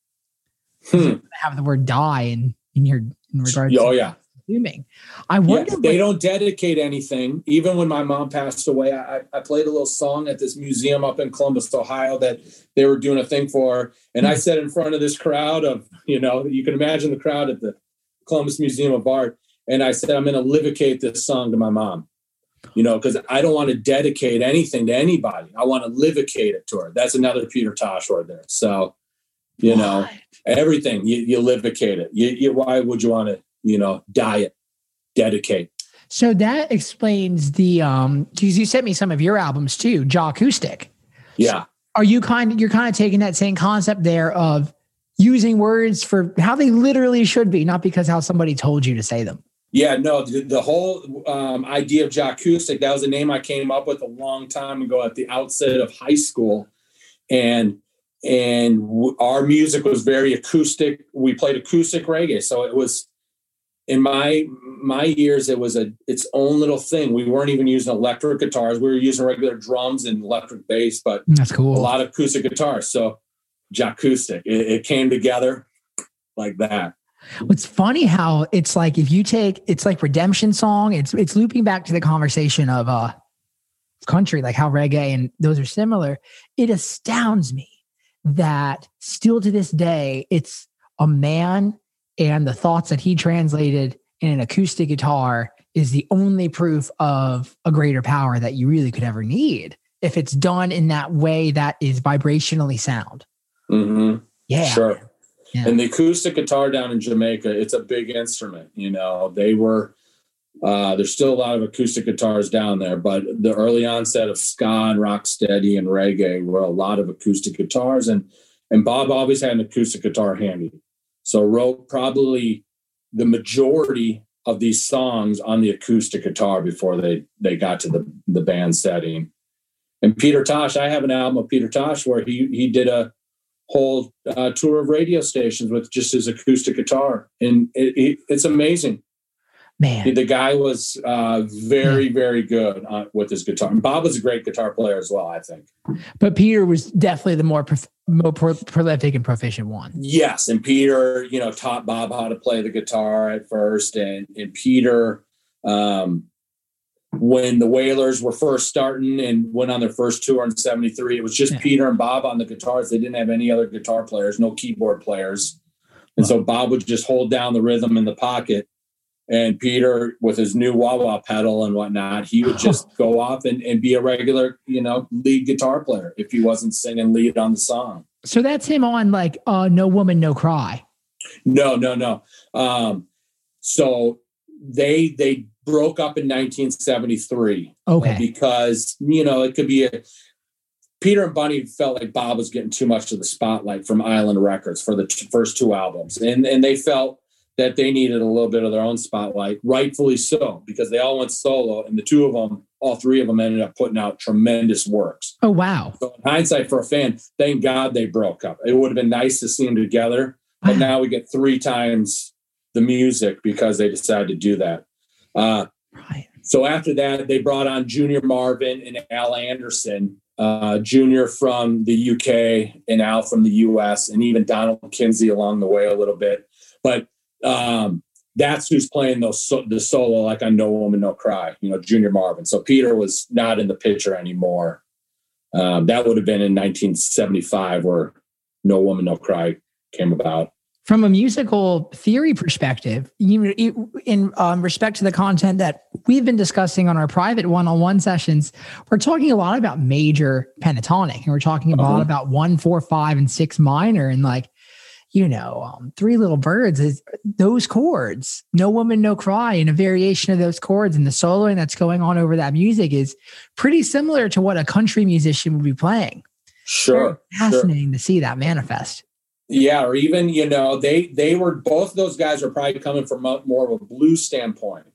Speaker 1: Hmm.
Speaker 5: Have the word "die" in in your in regards.
Speaker 1: Oh yeah,
Speaker 5: consuming. I wonder.
Speaker 1: They
Speaker 5: what-
Speaker 1: don't dedicate anything. Even when my mom passed away, I, I played a little song at this museum up in Columbus, Ohio, that they were doing a thing for. And I hmm. said in front of this crowd of, you know, you can imagine the crowd at the Columbus Museum of Art. And I said, I'm going to livicate this song to my mom, you know, because I don't want to dedicate anything to anybody. I want to livicate it to her. That's another Peter Tosh word there. So, you know, everything you, you livicate it. You, you, why would you want to, you know, diet, dedicate?
Speaker 5: So that explains the um because you sent me some of your albums too, Jaw Acoustic.
Speaker 1: Yeah.
Speaker 5: Are you kind of you're kind of taking that same concept there of using words for how they literally should be, not because how somebody told you to say them.
Speaker 1: Yeah, no, the, the whole um, idea of Jackoustic, that was a name I came up with a long time ago at the outset of high school. And and w- our music was very acoustic. We played acoustic reggae, so it was in my my years it was a its own little thing. We weren't even using electric guitars. We were using regular drums and electric bass, but
Speaker 5: That's cool a
Speaker 1: lot of acoustic guitars. So Jackoustic, it, it came together like that.
Speaker 5: It's funny how it's like if you take it's like redemption song. It's it's looping back to the conversation of uh country, like how reggae and those are similar. It astounds me that still to this day, it's a man and the thoughts that he translated in an acoustic guitar is the only proof of a greater power that you really could ever need if it's done in that way that is vibrationally sound.
Speaker 1: hmm
Speaker 5: Yeah.
Speaker 1: Sure.
Speaker 5: Yeah.
Speaker 1: And the acoustic guitar down in Jamaica, it's a big instrument. You know, they were uh, there's still a lot of acoustic guitars down there, but the early onset of ska and rock steady and reggae were a lot of acoustic guitars, and and Bob always had an acoustic guitar handy, so wrote probably the majority of these songs on the acoustic guitar before they they got to the the band setting. And Peter Tosh, I have an album of Peter Tosh where he he did a whole uh, tour of radio stations with just his acoustic guitar, and it, it, it's amazing.
Speaker 5: Man.
Speaker 1: The guy was uh, very, very good uh, with his guitar. And Bob was a great guitar player as well, I think.
Speaker 5: But Peter was definitely the more prof- more pro- prolific and proficient one.
Speaker 1: Yes, and Peter, you know, taught Bob how to play the guitar at first, and and Peter, um, when the Wailers were first starting and went on their first tour in '73, it was just
Speaker 5: Yeah.
Speaker 1: Peter and Bob on the guitars. They didn't have any other guitar players, no keyboard players, and so Bob would just hold down the rhythm in the pocket. And Peter, with his new wah wah pedal and whatnot, he would just [LAUGHS] go off and, and be a regular, you know, lead guitar player if he wasn't singing lead on the song.
Speaker 5: So that's him on like uh, No Woman, No Cry.
Speaker 1: No, no, no. Um, so they they broke up in 1973
Speaker 5: Okay.
Speaker 1: because you know it could be a Peter and Bunny felt like Bob was getting too much of the spotlight from Island Records for the t- first two albums, and and they felt that they needed a little bit of their own spotlight, rightfully so, because they all went solo, and the two of them, all three of them, ended up putting out tremendous works.
Speaker 5: Oh wow.
Speaker 1: So in hindsight, for a fan, thank God they broke up. It would have been nice to see them together, but
Speaker 5: Wow.
Speaker 1: now we get three times the music because they decided to do that. Uh,
Speaker 5: Right.
Speaker 1: so after that, they brought on Junior Marvin and Al Anderson, uh, Junior from the UK and Al from the US, and even Donald Kinsey along the way a little bit. But um, that's who's playing those so, the solo, like on No Woman No Cry. You know, Junior Marvin. So Peter was not in the picture anymore. Um, that would have been in 1975, where No Woman No Cry came about.
Speaker 5: From a musical theory perspective, you, in um, respect to the content that we've been discussing on our private one-on-one sessions, we're talking a lot about major pentatonic, and we're talking a lot
Speaker 1: Uh-huh.
Speaker 5: about one, four, five, and six minor, and like, you know, um, three little birds is those chords. No woman, no cry, and a variation of those chords, and the soloing that's going on over that music is pretty similar to what a country musician would be playing.
Speaker 1: Sure, sure.
Speaker 5: Fascinating to see that manifest.
Speaker 1: Yeah, or even you know they they were both those guys were probably coming from a, more of a blues standpoint.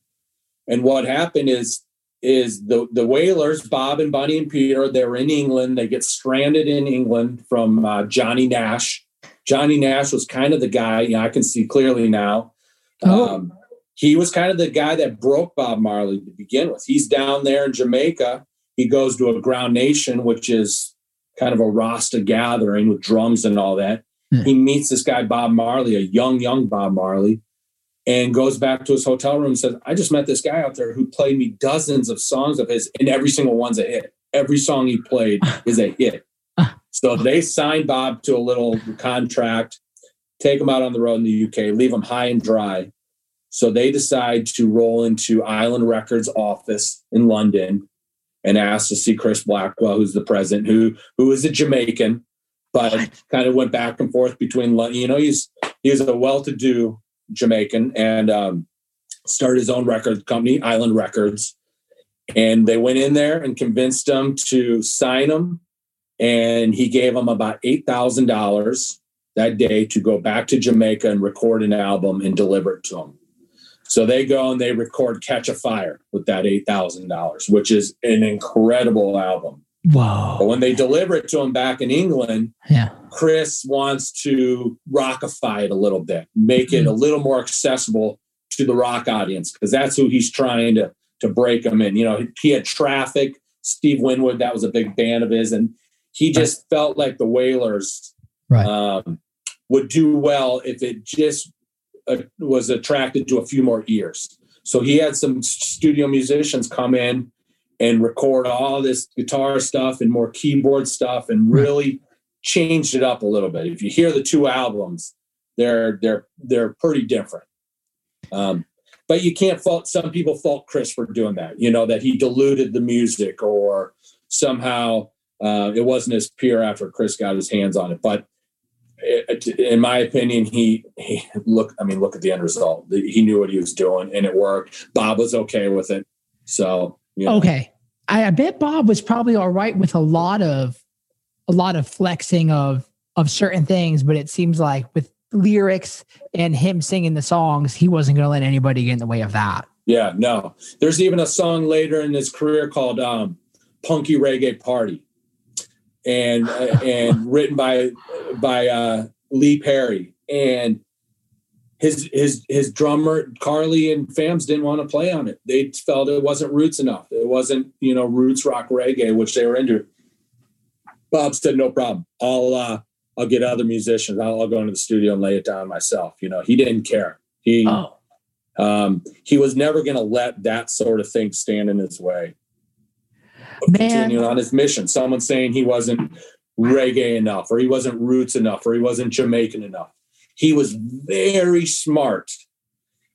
Speaker 1: And what happened is is the the Wailers, Bob and Bunny and Peter, they're in England. They get stranded in England from uh, Johnny Nash. Johnny Nash was kind of the guy. You know, I can see clearly now.
Speaker 5: Oh.
Speaker 1: Um, he was kind of the guy that broke Bob Marley to begin with. He's down there in Jamaica. He goes to a Ground Nation, which is kind of a Rasta gathering with drums and all that.
Speaker 5: Hmm.
Speaker 1: He meets this guy, Bob Marley, a young, young Bob Marley, and goes back to his hotel room and says, I just met this guy out there who played me dozens of songs of his, and every single one's a hit. Every song he played [LAUGHS] is a hit. So they signed Bob to a little contract, take him out on the road in the UK, leave him high and dry. So they decide to roll into Island Records office in London and ask to see Chris Blackwell, who's the president, who who is a Jamaican, but kind of went back and forth between London. You know, he's he's a well-to-do Jamaican and um, started his own record company, Island Records. And they went in there and convinced him to sign him. And he gave him about eight thousand dollars that day to go back to Jamaica and record an album and deliver it to him. So they go and they record Catch a Fire with that $8,000, which is an incredible album. Wow.
Speaker 5: But
Speaker 1: when they deliver it to him back in England,
Speaker 5: Yeah.
Speaker 1: Chris wants to rockify it a little bit, make it a mm. little more accessible to the rock audience because that's who he's trying to to break them in. You know, he had Traffic, Steve Winwood, that was a big band of his, and he just felt like the Wailers
Speaker 5: Right.
Speaker 1: um, would do well if it just uh, was attracted to a few more ears. So he had some studio musicians come in and record all this guitar stuff and more keyboard stuff and really changed it up a little bit. If you hear the two albums, they're they're they're pretty different. Um, but you can't fault some people fault Chris for doing that. You know that he diluted the music or somehow uh, it wasn't as pure after Chris got his hands on it. But it, in my opinion, he he look. I mean, look at the end result. He knew what he was doing, and it worked. Bob was okay with it. So you know,
Speaker 5: Okay. I, I bet Bob was probably all right with a lot of a lot of flexing of of certain things, but it seems like with lyrics and him singing the songs, he wasn't going to let anybody get in the way of that.
Speaker 1: Yeah, no. There's even a song later in his career called um, "Punky Reggae Party," and and written by by uh, Lee Perry. And his his his drummer Carly and Fams didn't want to play on it. They felt it wasn't roots enough. It wasn't you know roots rock reggae, which they were into. Bob said, "No problem. I'll uh, I'll get other musicians. I'll, I'll go into the studio and lay it down myself." You know, he didn't care. He
Speaker 5: Oh,
Speaker 1: um, he was never going to let that sort of thing stand in his way. Continuing on his mission, someone saying he wasn't reggae enough, or he wasn't roots enough, or he wasn't Jamaican enough. He was very smart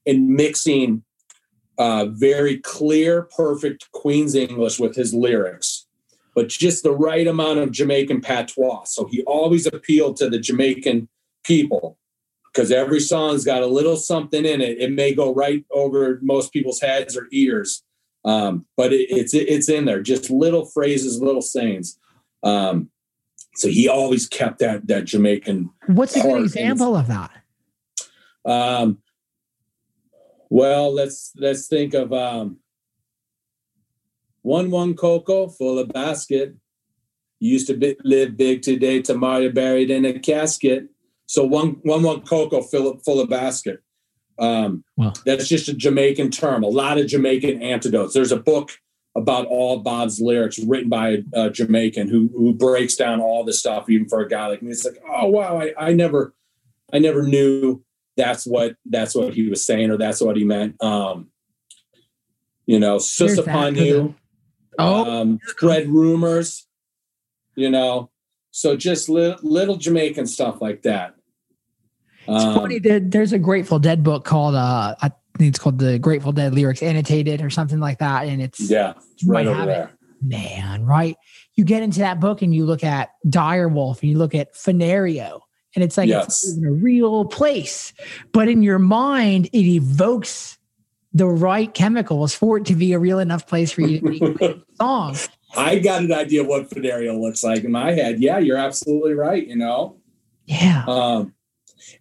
Speaker 1: in mixing uh, very clear, perfect Queen's English with his lyrics, but just the right amount of Jamaican patois. So he always appealed to the Jamaican people because every song's got a little something in it. It may go right over most people's heads or ears, um, but it, it's it's in there. Just little phrases, little sayings. Um, so he always kept that that Jamaican.
Speaker 5: what's a good example of that?
Speaker 1: Um, well, let's let's think of um, one one cocoa full of basket. Used to be, live big today, tomorrow buried in a casket. So one one one cocoa full full of basket. Um,
Speaker 5: Wow.
Speaker 1: That's just a Jamaican term. A lot of Jamaican antidotes. There's a book about all Bob's lyrics written by a Jamaican who who breaks down all this stuff, even for a guy like me. It's like, oh wow, I, I never I never knew that's what that's what he was saying or that's what he meant. Um, you know, sus upon you,
Speaker 5: Oh,
Speaker 1: um, spread rumors, you know. So just li- little Jamaican stuff like that.
Speaker 5: It's
Speaker 1: Um,
Speaker 5: funny. that there's a Grateful Dead book called uh, I think it's called the Grateful Dead lyrics annotated or something like that, and it's
Speaker 1: yeah, it's right over
Speaker 5: have it.
Speaker 1: there.
Speaker 5: man, right? You get into that book and you look at Direwolf and you look at Fennario, and it's like
Speaker 1: Yes.
Speaker 5: it's in a real place, but in your mind, it evokes the right chemicals for it to be a real enough place for you to make a [LAUGHS] song.
Speaker 1: I got an idea of what Fidelio looks like in my head. Yeah, you're absolutely right. You know,
Speaker 5: Yeah.
Speaker 1: Um,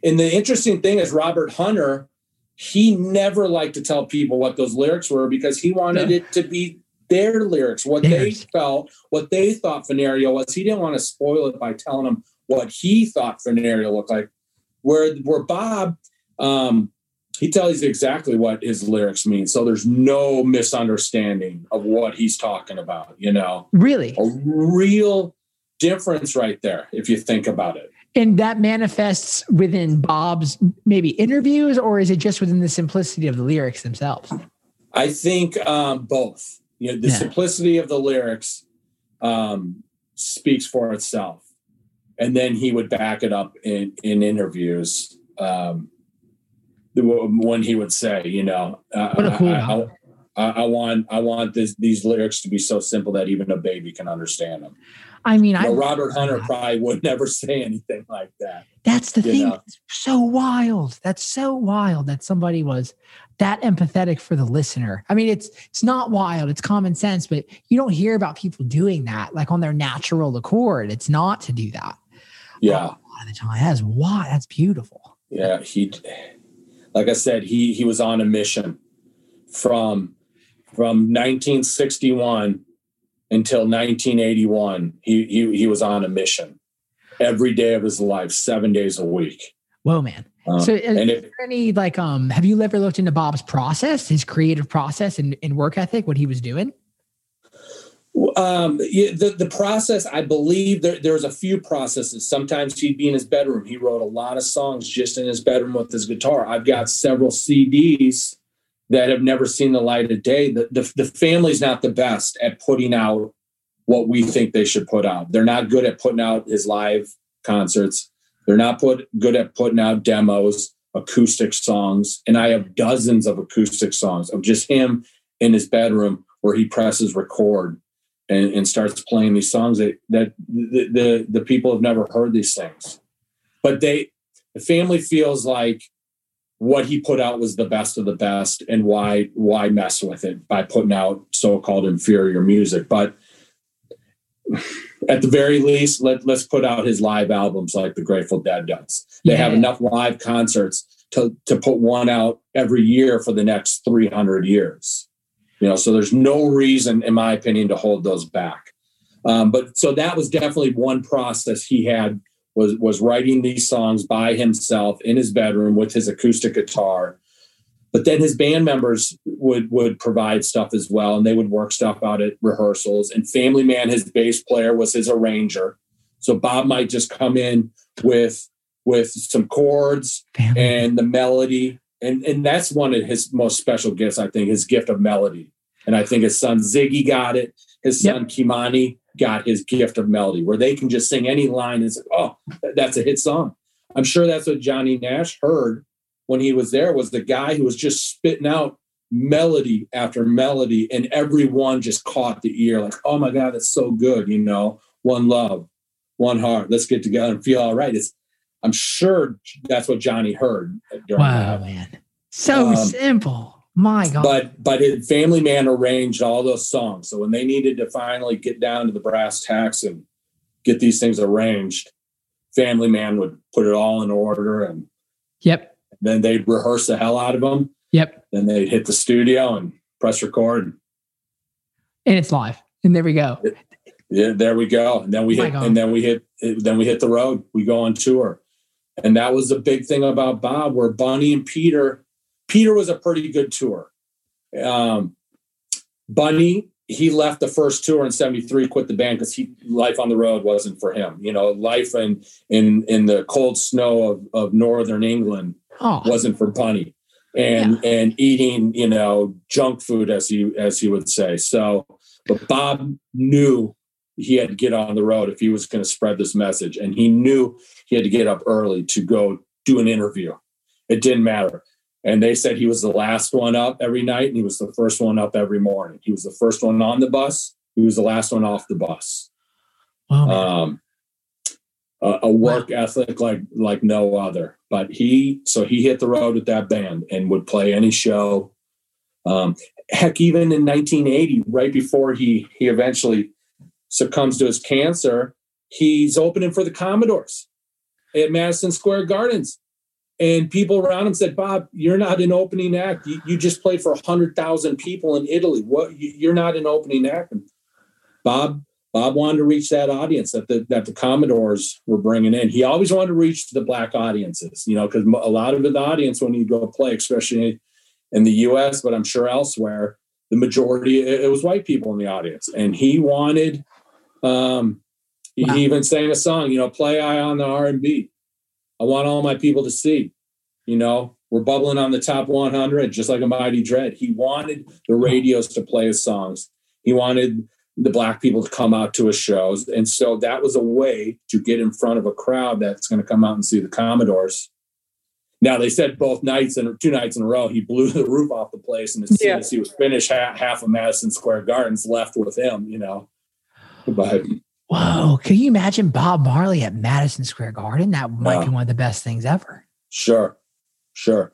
Speaker 1: and the interesting thing is Robert Hunter, he never liked to tell people what those lyrics were because he wanted
Speaker 5: Yeah.
Speaker 1: it to be their lyrics, what they felt, what they thought Fennario was. He didn't want to spoil it by telling them what he thought Fennario looked like. Where where Bob, um, he tells you exactly what his lyrics mean. So there's no misunderstanding of what he's talking about, you know.
Speaker 5: Really?
Speaker 1: A real difference right there, if you think about it.
Speaker 5: And that manifests within Bob's maybe interviews, or is it just within the simplicity of the lyrics themselves?
Speaker 1: I think um, both. You know, the
Speaker 5: Yeah.
Speaker 1: simplicity of the lyrics um, speaks for itself, and then he would back it up in in interviews. Um, the- when he would say, you know, uh,
Speaker 5: cool
Speaker 1: I. I, I, I want I want this, these lyrics to be so simple that even a baby can understand them.
Speaker 5: I mean,
Speaker 1: You
Speaker 5: I
Speaker 1: Robert Hunter probably would never [LAUGHS] say anything like that.
Speaker 5: That's the thing.
Speaker 1: know.
Speaker 5: So wild. That's so wild that somebody was that empathetic for the listener. I mean, it's it's not wild. It's common sense, but you don't hear about people doing that like on their natural accord. It's not to do that.
Speaker 1: Yeah.
Speaker 5: A lot of the time. That's why. That's beautiful.
Speaker 1: Yeah, he. like I said, he he was on a mission from from 1961 until 1981. He he he was on a mission every day of his life, seven days a week.
Speaker 5: Whoa, man.
Speaker 1: Uh,
Speaker 5: so, is,
Speaker 1: and
Speaker 5: there any like, um, have you ever looked into Bob's process, his creative process and, and work ethic, what he was doing?
Speaker 1: Um, yeah, the the process, I believe there there's a few processes. Sometimes he'd be in his bedroom. He wrote a lot of songs just in his bedroom with his guitar. I've got several CDs that have never seen the light of day. The, the the family's not the best at putting out what we think they should put out. They're not good at putting out his live concerts. They're not put good at putting out demos, acoustic songs, and I have dozens of acoustic songs of just him in his bedroom where he presses record and, and starts playing these songs that that the, the the people have never heard these things, but they the family feels like what he put out was the best of the best, and why why mess with it by putting out so-called inferior music, but at the very least, let, let's put out his live albums like the Grateful Dead does. They have enough live concerts to, to put one out every year for the next 300 years. You know, so there's no reason, in my opinion, to hold those back. Um, but so that was definitely one process he had was was writing these songs by himself in his bedroom with his acoustic guitar. But then his band members would would provide stuff as well, and they would work stuff out at rehearsals. And Family Man, his bass player, was his arranger. So Bob might just come in with with some chords
Speaker 5: Family.
Speaker 1: and the melody, and and that's one of his most special gifts, I think, his gift of melody. And I think his son Ziggy got it. His
Speaker 5: Yep.
Speaker 1: son Kimani got his gift of melody, where they can just sing any line and say, oh, that's a hit song. I'm sure that's what Johnny Nash heard when he was there was the guy who was just spitting out melody after melody, and everyone just caught the ear, like, oh my God, that's so good, you know, one love, one heart, let's get together and feel all right. It's I'm sure that's what Johnny heard during
Speaker 5: Wow,
Speaker 1: that.
Speaker 5: man. So
Speaker 1: Um,
Speaker 5: simple. My God.
Speaker 1: But but his family man arranged all those songs. So when they needed to finally get down to the brass tacks and get these things arranged, family man would put it all in order and
Speaker 5: yep.
Speaker 1: then they'd rehearse the hell out of them.
Speaker 5: Yep.
Speaker 1: Then they'd hit the studio and press record.
Speaker 5: And it's live. And there we go.
Speaker 1: Yeah, there we go. And then we hit and then we hit then we hit the road. We go on tour. And that was the big thing about Bob, where Bunny and Peter, Peter was a pretty good tour. Um, Bunny, he left the first tour in 73, quit the band because he life on the road wasn't for him. You know, life in in in the cold snow of, of northern England
Speaker 5: Oh,
Speaker 1: wasn't for Bunny. And and eating, you know, junk food as he as he would say. So but Bob knew he had to get on the road if he was going to spread this message. And he knew he had to get up early to go do an interview. It didn't matter. And they said he was the last one up every night and he was the first one up every morning. He was the first one on the bus. He was the last one off the bus.
Speaker 5: wow.
Speaker 1: Um, a, a work ethic like like no other. But he so he hit the road with that band and would play any show. Um, heck, even in 1980, right before he he eventually succumbs to his cancer, he's opening for the Commodores at Madison Square Gardens. And people around him said, "Bob, you're not an opening act. You, you just played for hundred thousand people in Italy. What? You, you're not an opening act." And Bob Bob wanted to reach that audience that the that the Commodores were bringing in. He always wanted to reach the black audiences, you know, because a lot of the audience when you go play, especially in the U.S., but I'm sure elsewhere, the majority it, was white people in the audience, and he wanted. Um, he,
Speaker 5: Wow.
Speaker 1: he even sang a song, you know, "Play Eye on the R and B." I want all my people to see, you know, we're bubbling on the top 100, just like a mighty dread. He wanted the radios to play his songs. He wanted the black people to come out to his shows. And so that was a way to get in front of a crowd that's going to come out and see the Commodores. Now they said both nights and two nights in a row, he blew the roof off the place, and as soon
Speaker 6: Yeah.
Speaker 1: as he was finished, half, half of Madison Square Gardens left with him. You know, but
Speaker 5: Whoa. Can you imagine Bob Marley at Madison Square Garden? That might be one of the best things ever.
Speaker 1: sure, sure,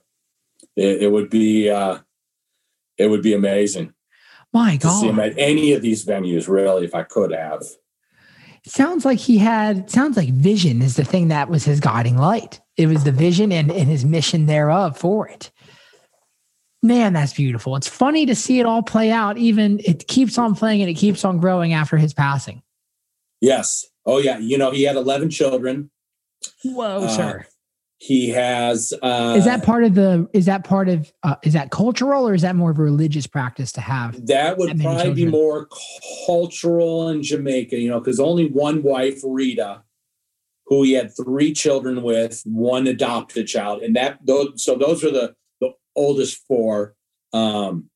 Speaker 1: it, it would be uh, it would be amazing
Speaker 5: My
Speaker 1: to see him
Speaker 5: God.
Speaker 1: at any of these venues. Really, if I could have, It
Speaker 5: sounds like he had sounds like vision is the thing that was his guiding light. It was the vision and, and his mission thereof for it. Man, that's beautiful. It's funny to see it all play out. Even it keeps on playing and it keeps on growing after his passing.
Speaker 1: Yes. Oh yeah. You know, he had 11 children.
Speaker 5: Whoa,
Speaker 1: Uh,
Speaker 5: sir.
Speaker 1: He has uh
Speaker 5: Is that part of the? Is that part of? Uh, is that cultural or is that more of a religious practice to have?
Speaker 1: that would
Speaker 5: that many
Speaker 1: probably be more cultural in Jamaica, you know, because only one wife, Rita, who he had three children with, one adopted child, and that those so those are the the oldest four, um,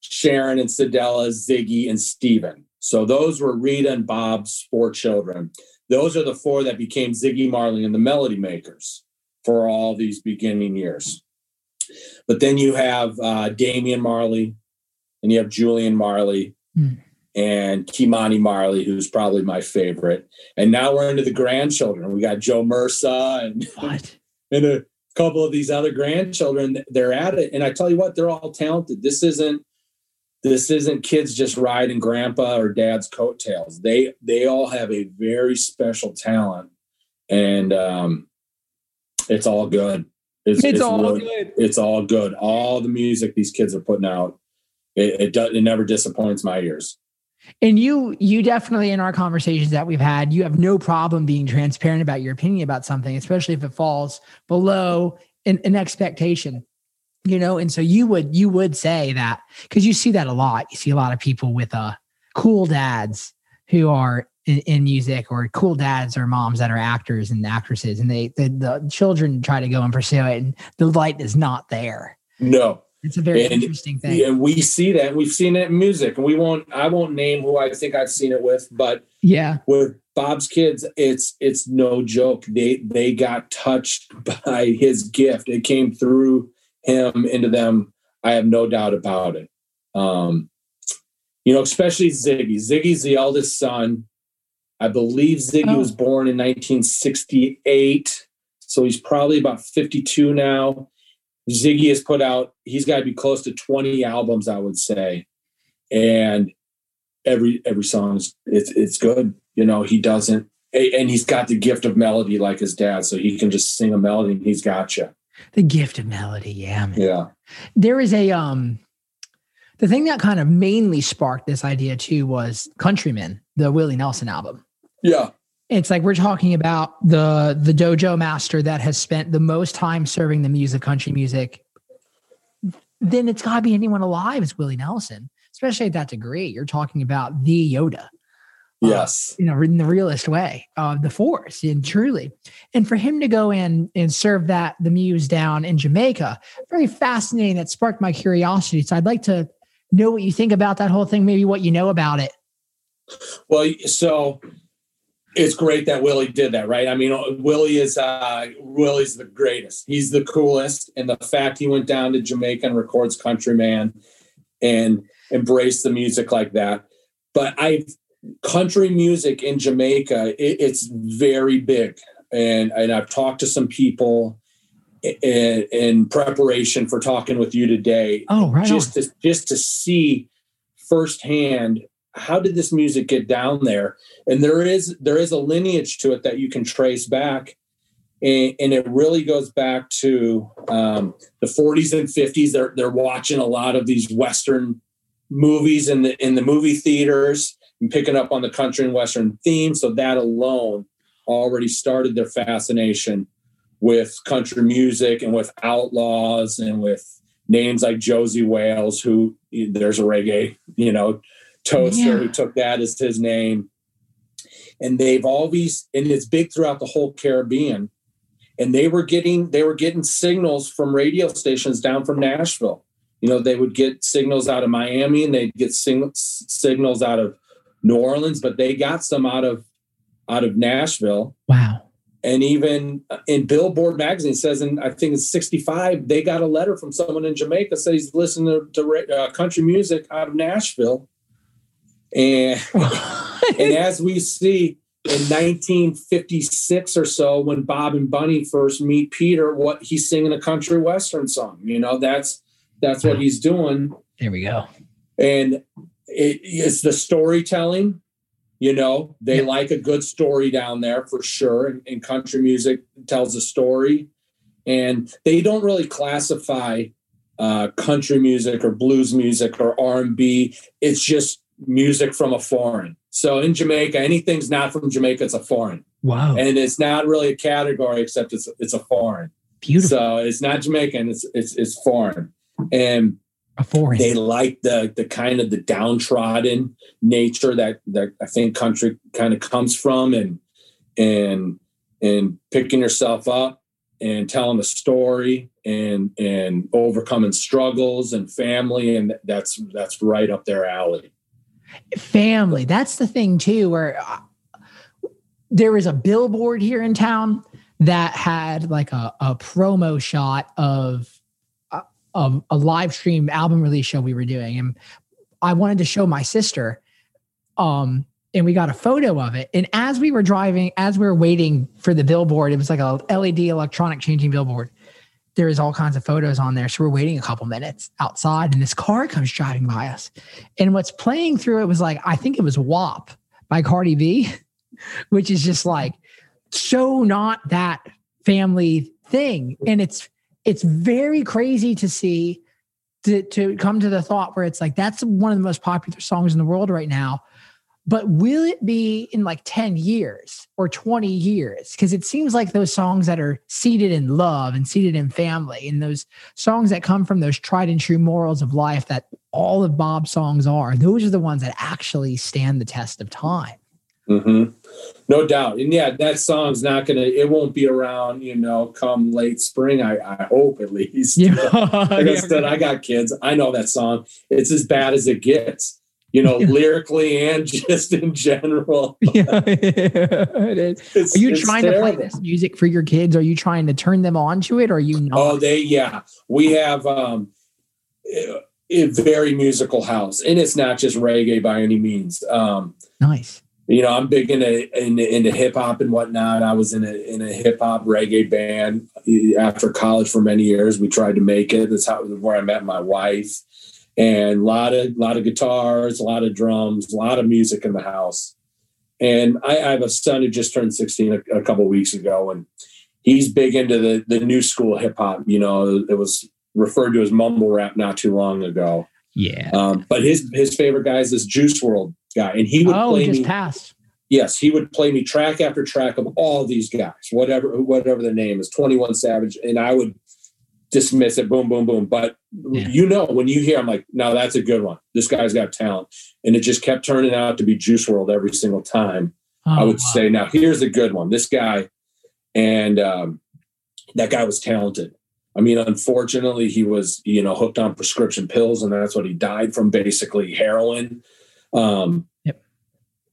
Speaker 1: Sharon and Cedella, Ziggy and Stephen. So those were Rita and Bob's four children. Those are the four that became Ziggy Marley and the Melody Makers for all these beginning years. But then you have uh, Damian Marley, and you have Julian Marley
Speaker 5: Hmm.
Speaker 1: and Kimani Marley, who's probably my favorite. And now we're into the grandchildren. We got Jo Mersa and, [LAUGHS]
Speaker 5: What?
Speaker 1: and a couple of these other grandchildren. They're at it. And I tell you what, they're all talented. This isn't this isn't kids just riding grandpa or dad's coattails. They they all have a very special talent. And um it's all good.
Speaker 5: It's, all
Speaker 1: really-
Speaker 5: good.
Speaker 1: it's all good. All the music these kids are putting out, it it, does, it never disappoints my ears.
Speaker 5: And you, you definitely in our conversations that we've had, you have no problem being transparent about your opinion about something, especially if it falls below an, an expectation. You know, and so you would you would say that because you see that a lot. You see a lot of people with uh cool dads who are in, in music or cool dads or moms that are actors and actresses, and they the, the children try to go and pursue it, and the light is not there.
Speaker 1: No,
Speaker 5: It's a very
Speaker 1: And-
Speaker 5: interesting thing.
Speaker 1: and we see that. We've seen it in music, and we won't. I won't name who I think I've seen it with, but
Speaker 5: yeah.
Speaker 1: with Bob's kids, it's it's no joke. They they got touched [LAUGHS] by his gift. It came through him into them. I have no doubt about it. Um, you know, especially Ziggy. Ziggy's the eldest son. I believe Ziggy
Speaker 5: Oh.
Speaker 1: was born in 1968, so he's probably about 52 now. Ziggy has put out. He's got to be close to 20 albums, I would say, and every every song is it's it's good. You know, he doesn't, and he's got the gift of melody like his dad, so he can just sing a melody and he's got you.
Speaker 5: The gift of melody, yeah, man.
Speaker 1: Yeah,
Speaker 5: there is a um the thing that kind of mainly sparked this idea too was countryman the willie nelson album.
Speaker 1: Yeah,
Speaker 5: it's like we're talking about the the dojo master that has spent the most time serving the music country music. Then it's got to be anyone alive is willie nelson especially at that degree. You're talking about the yoda Uh,
Speaker 1: yes,
Speaker 5: you know, in the realest way of the force and truly. And for him to go in and serve that the muse down in Jamaica, very fascinating. That sparked my curiosity. So I'd like to know what you think about that whole thing, maybe what you know about it.
Speaker 1: Well, so it's great that Willie did that, right? I mean, Willie is uh Willie's the greatest. He's the coolest, and the fact he went down to Jamaica and records Countryman and embraced the music like that. But I country music in Jamaica, it, it's very big, and and I've talked to some people in, in preparation for talking with you today
Speaker 5: Oh, right.
Speaker 1: just
Speaker 5: on.
Speaker 1: to just to see firsthand how did this music get down there and there is there is a lineage to it that you can trace back and, and it really goes back to um, the 40s and 50s they're they're watching a lot of these western movies in the in the movie theaters and picking up on the country and western theme so that alone already started their fascination with country music and with outlaws and with names like Josey Wales, who there's a reggae, you know, toaster
Speaker 5: Yeah.
Speaker 1: who took that as his name. And they've always, and it's big throughout the whole Caribbean. And they were getting, they were getting signals from radio stations down from Nashville. You know, they would get signals out of Miami and they'd get sing, signals out of New Orleans, but they got some out of out of Nashville.
Speaker 5: Wow.
Speaker 1: and even in Billboard magazine says in I think it's 65 they got a letter from someone in Jamaica said he's listening to, to uh, country music out of Nashville. And [LAUGHS] and as we see in 1956 or so when Bob and Bunny first meet Peter what he's singing a country western song you know that's that's what he's doing.
Speaker 5: There we go.
Speaker 1: and it, it's the storytelling You know, they like a good story down there for sure. And, and country music tells a story. And they don't really classify uh, country music or blues music or R&B. It's just music from a foreign. So in Jamaica, anything's not from Jamaica, it's a foreign.
Speaker 5: Wow.
Speaker 1: And it's not really a category except it's it's a foreign.
Speaker 5: Beautiful.
Speaker 1: So it's not Jamaican, it's it's it's foreign. And
Speaker 5: a
Speaker 1: they like the the kind of the downtrodden nature that that I think country kind of comes from and and and picking yourself up and telling a story and and overcoming struggles and family and that's that's right up their alley.
Speaker 5: family that's the thing too where uh, there was a billboard here in town that had like a, a promo shot of of a live stream album release show we were doing and i wanted to show my sister um and we got a photo of it and as we were driving as we were waiting for the billboard it was like a led electronic changing billboard There is all kinds of photos on there. So we're waiting a couple minutes outside, and this car comes driving by us. And what's playing through it was like, I think it was WAP by Cardi B, [LAUGHS] which is just like so not that family thing. And it's it's very crazy to see to, to come to the thought where it's like that's one of the most popular songs in the world right now. But will it be in like 10 years or 20 years? Because it seems like those songs that are seated in love and seated in family and those songs that come from those tried and true morals of life that all of Bob's songs are, those are the ones that actually stand the test of time.
Speaker 1: hmm No doubt. And yeah, that song's not gonna it won't be around, you know, come late spring. I, I hope at least. [LAUGHS] like I said, I got kids. I know that song. It's as bad as it gets, you know,
Speaker 5: Yeah.
Speaker 1: lyrically and [LAUGHS] just in general. [LAUGHS]
Speaker 5: yeah, it is.
Speaker 1: It's-
Speaker 5: Are you trying to play this music for your kids? Are you trying to turn them on to it? Or are you not?
Speaker 1: Oh, they yeah. We have um a a very musical house. And it's not just reggae by any means. Um
Speaker 5: nice.
Speaker 1: You know, I'm big into into, into hip hop and whatnot. I was in a in a hip hop reggae band after college for many years. We tried to make it. That's how where I met my wife, and a lot of lot of guitars, a lot of drums, a lot of music in the house. And I, I have a son who just turned 16 a, a couple weeks ago, and he's big into the the new school hip hop. You know, it was referred to as mumble rap not too long ago.
Speaker 5: Yeah.
Speaker 1: Um, but his his favorite guy is this Juice WRLD guy, and he would
Speaker 5: Oh,
Speaker 1: play
Speaker 5: just
Speaker 1: me
Speaker 5: passed.
Speaker 1: yes, he would play me track after track of all these guys, whatever whatever their name is, 21 Savage, and I would dismiss it, boom, boom, boom. But
Speaker 5: Yeah.
Speaker 1: you know, when you hear, I'm like, no, that's a good one. This guy's got talent. And it just kept turning out to be Juice WRLD every single time. I
Speaker 5: Oh,
Speaker 1: would
Speaker 5: wow.
Speaker 1: say, now here's a good one. This guy, and um, that guy was talented. I mean, unfortunately, he was, you know, hooked on prescription pills, and that's what he died from, basically heroin. Um,
Speaker 5: Yep.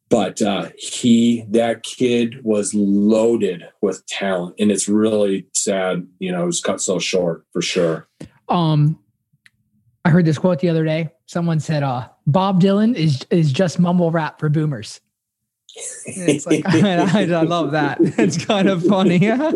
Speaker 1: But uh, he, that kid, was loaded with talent, and it's really sad. You know, it was cut so short for sure.
Speaker 5: Um, I heard this quote the other day. Someone said, "Uh, Bob Dylan is is just mumble rap for boomers." It's like [LAUGHS] I, I love that. [LAUGHS] It's kind of funny. [LAUGHS]
Speaker 1: well,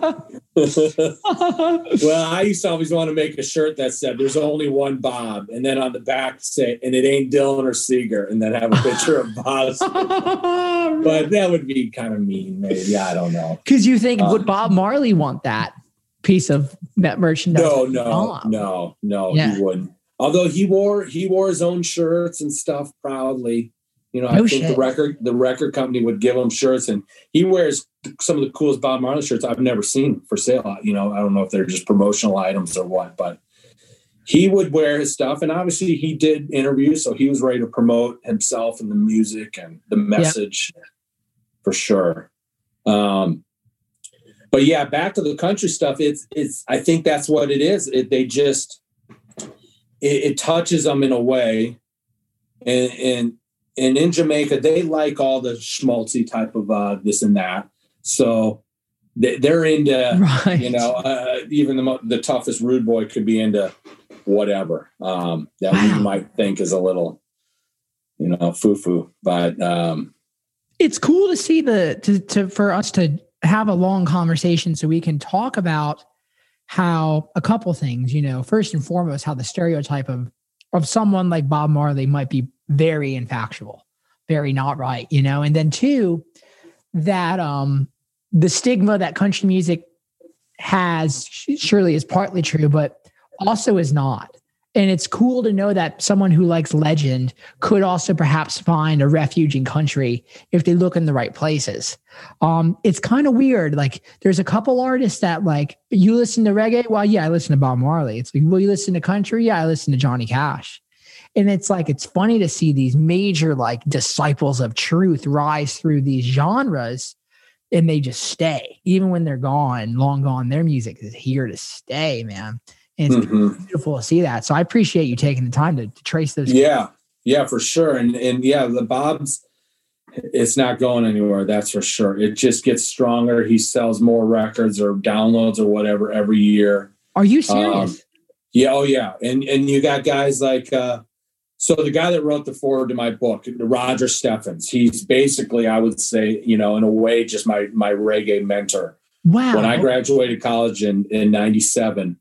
Speaker 1: I used to always want to make a shirt that said "There's only one Bob," and then on the back say, "And it ain't Dylan or Seeger," and then have a picture of Bob. But that would be kind of mean, maybe. I don't know.
Speaker 5: Because you think
Speaker 1: Uh,
Speaker 5: would Bob Marley want that piece of that merchandise?
Speaker 1: No, no,
Speaker 5: Bob?
Speaker 1: no, no.
Speaker 5: Yeah.
Speaker 1: He wouldn't. Although he wore he wore his own shirts and stuff proudly. You know, I think
Speaker 5: shit.
Speaker 1: the record the record company would give him shirts, and he wears some of the coolest Bob Marley shirts I've never seen for sale. You know, I don't know if they're just promotional items or what, but he would wear his stuff, and obviously he did interviews, so he was ready to promote himself and the music and the message for sure. Um, but yeah, back to the country stuff. It's it's. I think that's what it is. It, they just it, it touches them in a way, and and and in Jamaica they like all the schmaltzy type of uh, this and that. So they, they're into [LAUGHS]
Speaker 5: right.
Speaker 1: you know uh, even the mo- the toughest rude boy could be into whatever um, that
Speaker 5: Wow.
Speaker 1: we might think is a little you know foo foo, but um,
Speaker 5: it's cool to see the to, to for us to have a long conversation so we can talk about how a couple things you know first and foremost how the stereotype of of someone like bob marley might be very infactual very not right, you know. And then two, that um the stigma that country music has surely is partly true, but also is not. And it's cool to know that someone who likes legend could also perhaps find a refuge in country if they look in the right places. Um, it's kind of weird. Like there's a couple artists that like you listen to reggae. Well, yeah, I listen to Bob Marley. It's like, well, you listen to country? Yeah, I listen to Johnny Cash. And it's like it's funny to see these major like disciples of truth rise through these genres and they just stay even when they're gone long gone their music is here to stay man and it's
Speaker 1: Mhm.
Speaker 5: beautiful to see that so i appreciate you taking the time to, to trace those
Speaker 1: Yeah, yeah, for sure. And and yeah, the Bob's it's not going anywhere, that's for sure. It just gets stronger. He sells more records or downloads or whatever every year.
Speaker 5: are you serious
Speaker 1: Um, Yeah, oh yeah. And and you got guys like uh so the guy that wrote the forward to my book, Roger Steffens, he's basically, I would say, you know, in a way, just my my reggae mentor.
Speaker 5: wow
Speaker 1: When I graduated college in in '97,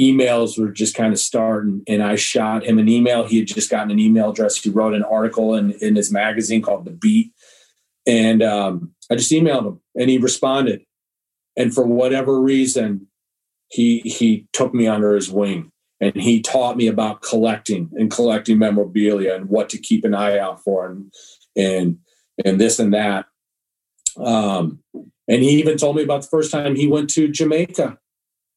Speaker 1: emails were just kind of starting, and I shot him an email. He had just gotten an email address. He wrote an article in in his magazine called The Beat, and um, I just emailed him, and he responded. And for whatever reason, he he took me under his wing and he taught me about collecting and collecting memorabilia and what to keep an eye out for and and and this and that. Um and he even told me about the first time he went to jamaica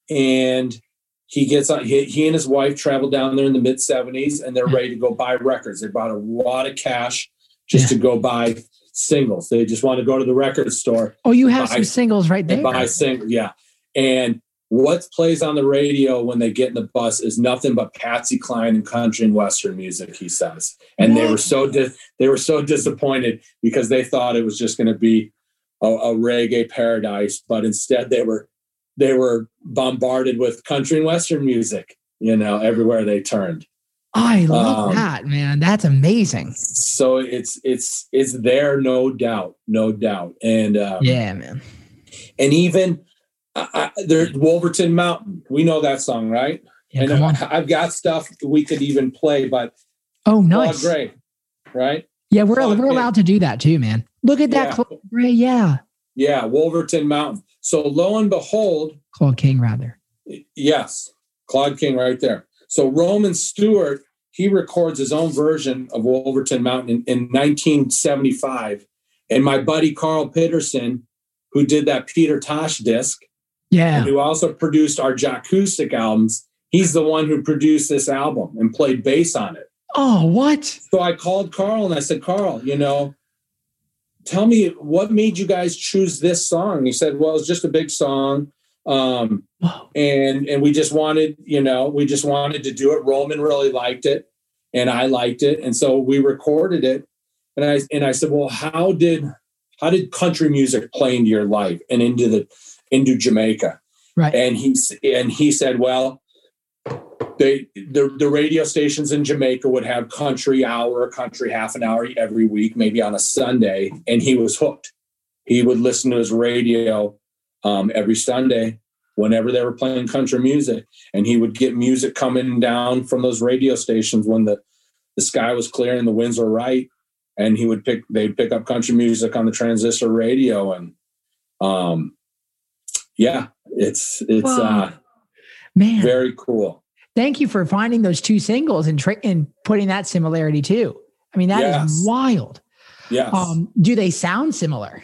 Speaker 1: and he gets on he, he and his wife traveled down there in the mid 70s and they're ready to go buy records. They bought a lot of cash just
Speaker 5: Yeah.
Speaker 1: to go buy singles. They just want to go to the record store
Speaker 5: oh you have some singles right there.
Speaker 1: buy sing yeah. And what plays on the radio when they get in the bus is nothing but Patsy Cline and country and western music. He says, and they were so di- they were so disappointed because they thought it was just going to be a, a reggae paradise, but instead they were they were bombarded with country and western music. You know, everywhere they turned.
Speaker 5: i love
Speaker 1: Um,
Speaker 5: that man that's amazing
Speaker 1: So it's it's it's there, no doubt, no doubt, and um,
Speaker 5: yeah man
Speaker 1: and even I, I, there, Wolverton Mountain. We know that song, right?
Speaker 5: yeah,
Speaker 1: and. I- I've got stuff we could even play, but
Speaker 5: oh
Speaker 1: Claude
Speaker 5: nice
Speaker 1: Gray, right?
Speaker 5: yeah we're,
Speaker 1: Claude
Speaker 5: we're
Speaker 1: Gray.
Speaker 5: allowed to do that too man look at that
Speaker 1: Yeah.
Speaker 5: Claude Gray, yeah
Speaker 1: Yeah, Wolverton Mountain. So lo and behold,
Speaker 5: claude king rather
Speaker 1: yes, Claude King right there. So Roman Stewart, he records his own version of Wolverton Mountain in, in 1975. And my buddy Karl Pitterson, who did that Peter Tosh disc,
Speaker 5: yeah
Speaker 1: who also produced our acoustic albums, he's the one who produced this album and played bass on it.
Speaker 5: oh what
Speaker 1: So I called Karl and I said, Karl, you know, tell me what made you guys choose this song? He said, Well, it's just a big song. Um, and and we just wanted, you know, we just wanted to do it. Roman really liked it, and I liked it, and so we recorded it. And I and I said, Well, how did how did country music play into your life and into the into Jamaica?
Speaker 5: Right.
Speaker 1: And he and he said, Well, they the, the radio stations in Jamaica would have country hour, country half an hour every week, maybe on a Sunday, and he was hooked. He would listen to his radio um, every Sunday whenever they were playing country music, and he would get music coming down from those radio stations when the the sky was clear and the winds were right, and he would pick they'd pick up country music on the transistor radio, and um, yeah, it's it's uh,
Speaker 5: man
Speaker 1: very cool.
Speaker 5: thank you for finding those two singles and tra- and putting that similarity too. I mean, that is
Speaker 1: Yes.
Speaker 5: wild.
Speaker 1: Yes.
Speaker 5: Um, do they sound similar?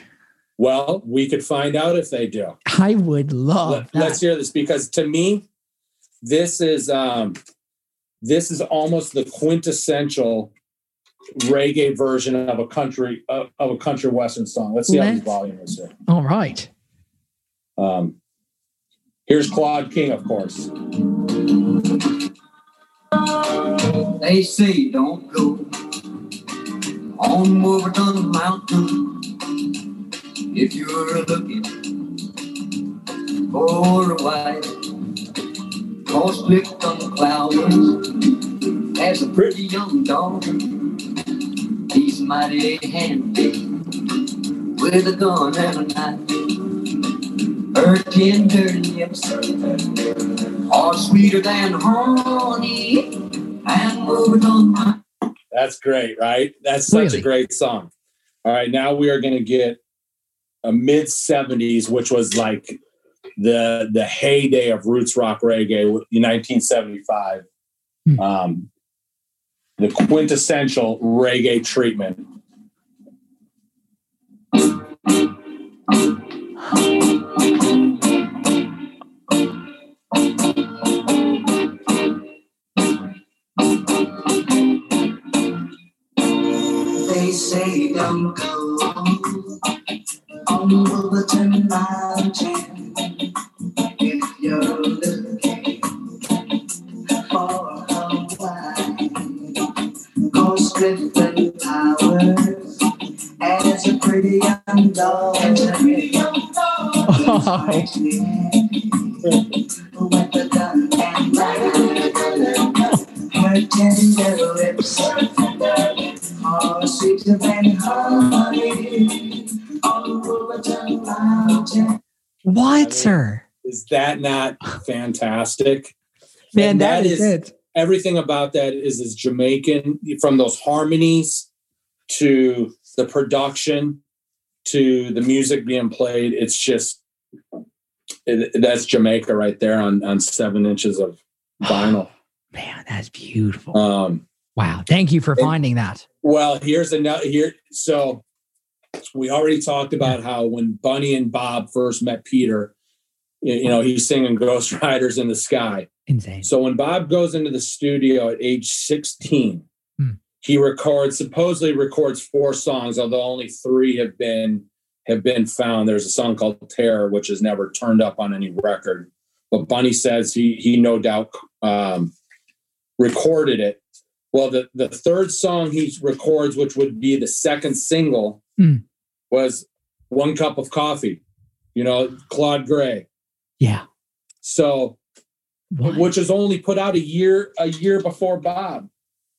Speaker 1: well, we could find out if they do.
Speaker 5: I would love
Speaker 1: Let, us hear this because to me, this is um, this is almost the quintessential reggae version of a country of, of a country western song. Let's see how
Speaker 5: Let's-
Speaker 1: the volume is here.
Speaker 5: All right.
Speaker 1: Um, here's Claude King, of course.
Speaker 6: They say don't go on Wolverton Mountain if you're looking for a wife. Cause Clifton Clowers has a pretty young daughter. He's mighty handy with a gun and a knife. Her tender lips are sweeter than honey and Wolverton Mountain.
Speaker 1: That's That's great, right? That's such
Speaker 5: Really?
Speaker 1: a great song. All right, now we are going to get a mid 70s, which was like the the heyday of roots rock reggae, in 1975.
Speaker 5: Hmm.
Speaker 1: Um, the quintessential reggae treatment.
Speaker 7: Don't go on Wolverton Mountain
Speaker 5: What, sir?
Speaker 1: Is that not fantastic? [LAUGHS]
Speaker 5: Man,
Speaker 1: And
Speaker 5: that is, it.
Speaker 1: everything about that is is Jamaican from those harmonies to the production to the music being played. It's just it, that's Jamaica right there on on seven inches of [SIGHS] vinyl.
Speaker 5: Man, that's beautiful.
Speaker 1: Um,
Speaker 5: wow. Thank you for finding that.
Speaker 1: well, here's another here. So we already talked about how when Bunny and Bob first met Peter, you know, he's singing Ghost [LAUGHS] Riders in the Sky.
Speaker 5: Insane.
Speaker 1: So when Bob goes into the studio at age 16,
Speaker 5: Hmm.
Speaker 1: he records supposedly records four songs, although only three have been have been found. There's a song called Terror, which has never turned up on any record. But Bunny says he he no doubt um, recorded it. Well, the, the third song he records, which would be the second single,
Speaker 5: Hmm.
Speaker 1: was One Cup of Coffee, you know, Claude Gray.
Speaker 5: Yeah.
Speaker 1: So
Speaker 5: What?
Speaker 1: which is only put out a year a year before Bob.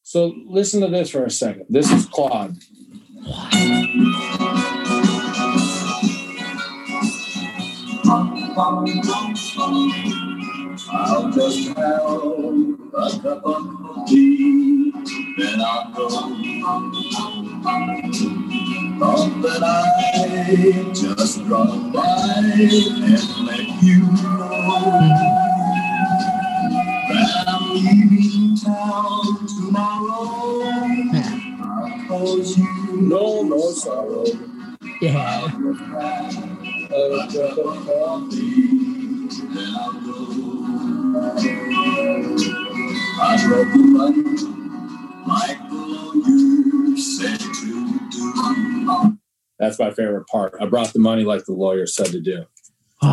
Speaker 1: So listen to this for a second. This is Claude.
Speaker 7: I'll just have a cup of tea, then I'll go. Thought that I just drop by and let you know that I'm leaving town tomorrow. I'll cause you no, no sorrow.
Speaker 5: Yeah.
Speaker 7: A cup of coffee, then I'll go. I broke the button like the lawyer said to do.
Speaker 1: That's my favorite part. I brought the money like the lawyer said to do.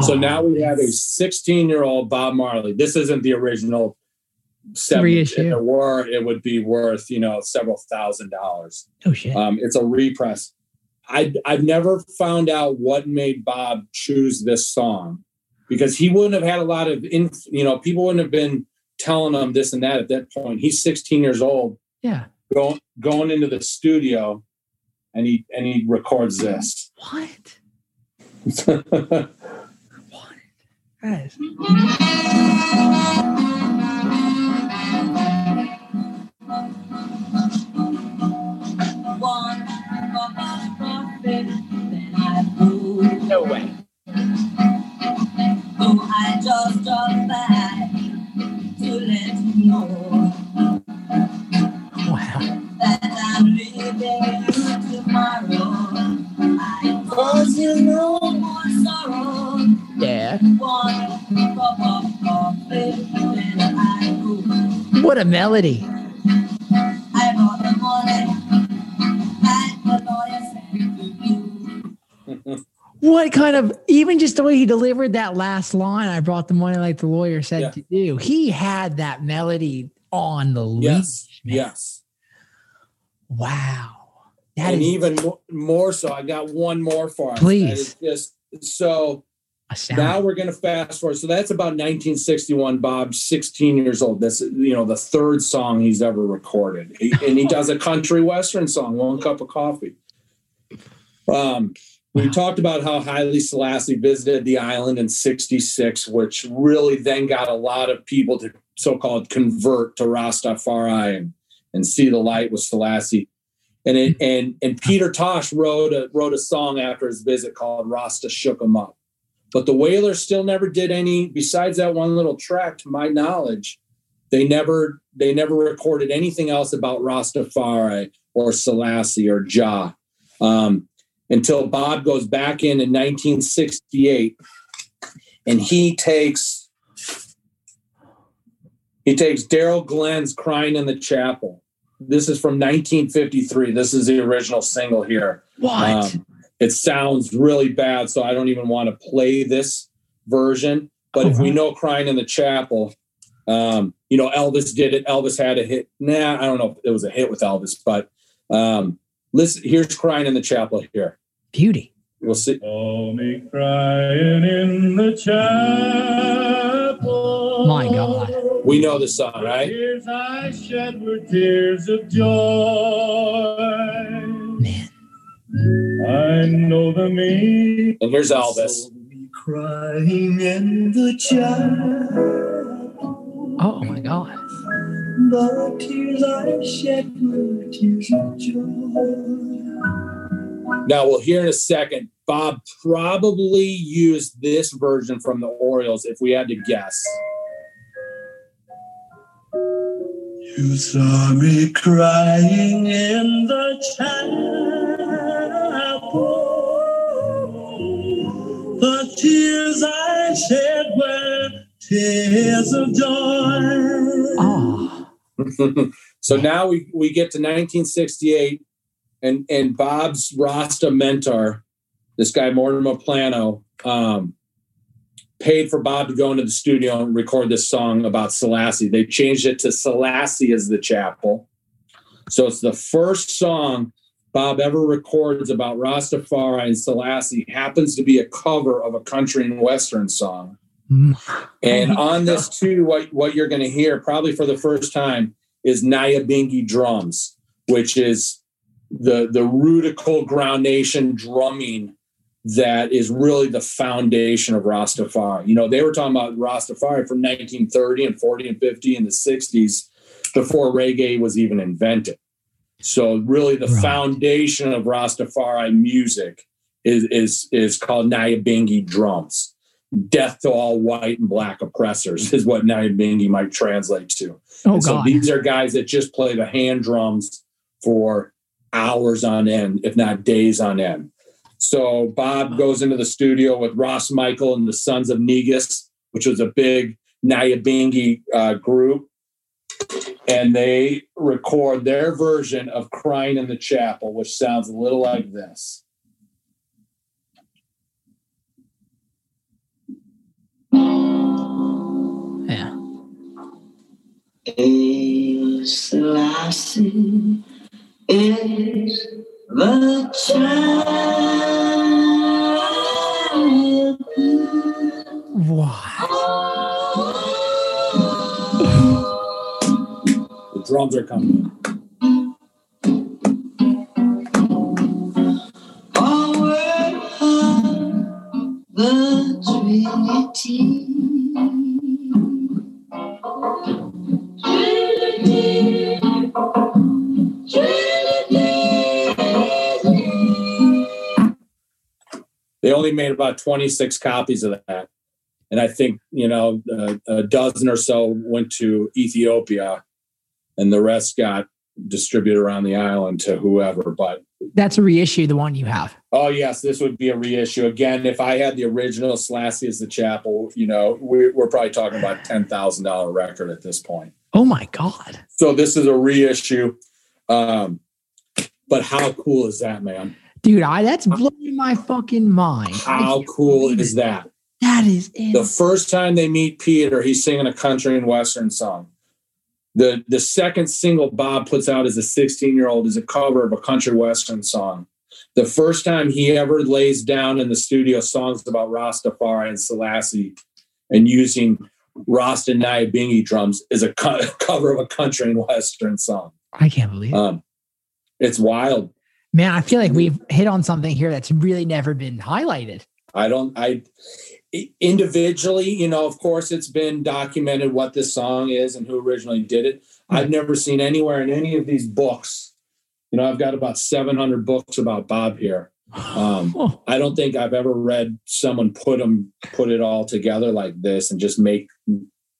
Speaker 1: So
Speaker 5: Oh,
Speaker 1: now we have a 16 year old Bob Marley. This isn't the original seven.
Speaker 5: Reissue.
Speaker 1: If it were, it would be worth, you know, several thousand dollars.
Speaker 5: Oh shit.
Speaker 1: Um, it's a repress. I, I've never found out what made Bob choose this song because he wouldn't have had a lot of, inf- you know, people wouldn't have been telling him this and that at that point. He's 16 years old,
Speaker 5: yeah.
Speaker 1: going going into the studio, and he and he records this.
Speaker 5: What? What? Guys.
Speaker 8: one cup of coffee, then I go.
Speaker 5: No way.
Speaker 8: I just dropped by to let you know
Speaker 5: Wow.
Speaker 8: that I'm leaving you tomorrow. I cause you no more sorrow.
Speaker 5: Yeah.
Speaker 8: One cup of coffee, then I go.
Speaker 5: What a melody. What kind of even just the way he delivered that last line, I brought the money like the lawyer said
Speaker 1: Yeah.
Speaker 5: to do. He had that melody on the
Speaker 1: yes,
Speaker 5: leash,
Speaker 1: yes.
Speaker 5: Wow. That
Speaker 1: and
Speaker 5: is
Speaker 1: even mo- more so, I got one more for us.
Speaker 5: Please.
Speaker 1: Just so now we're going to fast forward. So that's about 1961. bob 16 years old. That's you know the third song he's ever recorded, He- and he does a country western song, "One Cup of Coffee." Um, we talked about how Haile Selassie visited the island in '66, which really then got a lot of people to so-called convert to Rastafari and and See the Light with Selassie. And it, and and Peter Tosh wrote a wrote a song after his visit called Rasta Shook 'em Up. But the Wailers still never did any besides that one little track, to my knowledge. They never they never recorded anything else about Rastafari or Selassie or Jah um, until Bob goes back in in 1968 and he takes he takes Darrell Glenn's "Crying in the Chapel." This is from 1953. This is the original single here.
Speaker 5: What?
Speaker 1: Um, it sounds really bad, so I don't even want to play this version. But if we
Speaker 5: Uh-huh.
Speaker 1: know "Crying in the Chapel," um, you know Elvis did it. Elvis had a hit. Nah, I don't know if it was a hit with Elvis, but um, listen. Here's "Crying in the Chapel." Here,
Speaker 5: Beauty.
Speaker 1: we'll see.
Speaker 6: Saw me crying in the chapel.
Speaker 5: My God.
Speaker 1: We know the song, right?
Speaker 6: Oh, tears I shed were tears of joy.
Speaker 5: Man.
Speaker 6: I know the meaning.
Speaker 1: And here's Elvis.
Speaker 6: Saw me crying in the chapel.
Speaker 5: Oh my God.
Speaker 6: The tears I shed were tears of joy.
Speaker 1: Now we'll hear in a second. Bob probably used this version from the Orioles, if we had to guess.
Speaker 6: You saw me crying in the chapel. The tears I shed were tears of joy.
Speaker 5: Oh. [LAUGHS]
Speaker 1: so now we, we get to 1968, and and Bob's Rasta mentor, this guy Mortimer Planno, um, paid for Bob to go into the studio and record this song about Selassie. They changed it to Selassie as the chapel. So it's the first song Bob ever records about Rastafari and Selassie. Happens to be a cover of a country and western song.
Speaker 5: Mm.
Speaker 1: And [LAUGHS] on this too, what, what you're going to hear probably for the first time is Nyabingi drums, which is the the Rudical Ground Nation drumming that is really the foundation of Rastafari. You know, they were talking about Rastafari from 1930 and 40 and 50 and the 60s before reggae was even invented. So really the
Speaker 5: Right.
Speaker 1: foundation of Rastafari music is is is called Nyabingi drums. Death to all white and black oppressors is what Nyabingi might translate to.
Speaker 5: Oh
Speaker 1: And so these are guys that just play the hand drums for hours on end, if not days on end. So Bob goes into the studio with Ras Michael and the Sons of Negus, which was a big Nyabingi uh, group. And they record their version of Crying in the Chapel, which sounds a little like this.
Speaker 5: Yeah.
Speaker 8: Selassie is the child.
Speaker 5: What?
Speaker 1: The drums are coming.
Speaker 8: Of the. Trinity.
Speaker 1: They only made about 26 copies of that. And I think, you know, a, a dozen or so went to Ethiopia and the rest got distributed around the island to whoever. But
Speaker 5: That's a reissue, the one you have.
Speaker 1: oh, yes, this would be a reissue. Again, if I had the original Selassie as the chapel, you know, we, we're probably talking about $10,000 record at this point.
Speaker 5: Oh my God.
Speaker 1: So this is a reissue. Um, but how cool is that, man?
Speaker 5: Dude, I that's blowing my fucking mind.
Speaker 1: How cool is that?
Speaker 5: That is
Speaker 1: The first time they meet Peter, he's singing a country and western song. The the second single Bob puts out as a 16 year old is a cover of a country western song. The first time he ever lays down in the studio songs about Rastafari and Selassie and using Rasta Nyabingi drums is a co- [LAUGHS] cover of a country and western song.
Speaker 5: I can't believe it.
Speaker 1: Um, it's wild.
Speaker 5: Man, I feel like we've hit on something here that's really never been highlighted.
Speaker 1: I don't I individually, you know, of course, it's been documented what this song is and who originally did it. I've never seen anywhere in any of these books. You know, I've got about 700 books about Bob here. Um, [LAUGHS]
Speaker 5: Oh,
Speaker 1: I don't think I've ever read someone put them put it all together like this and just make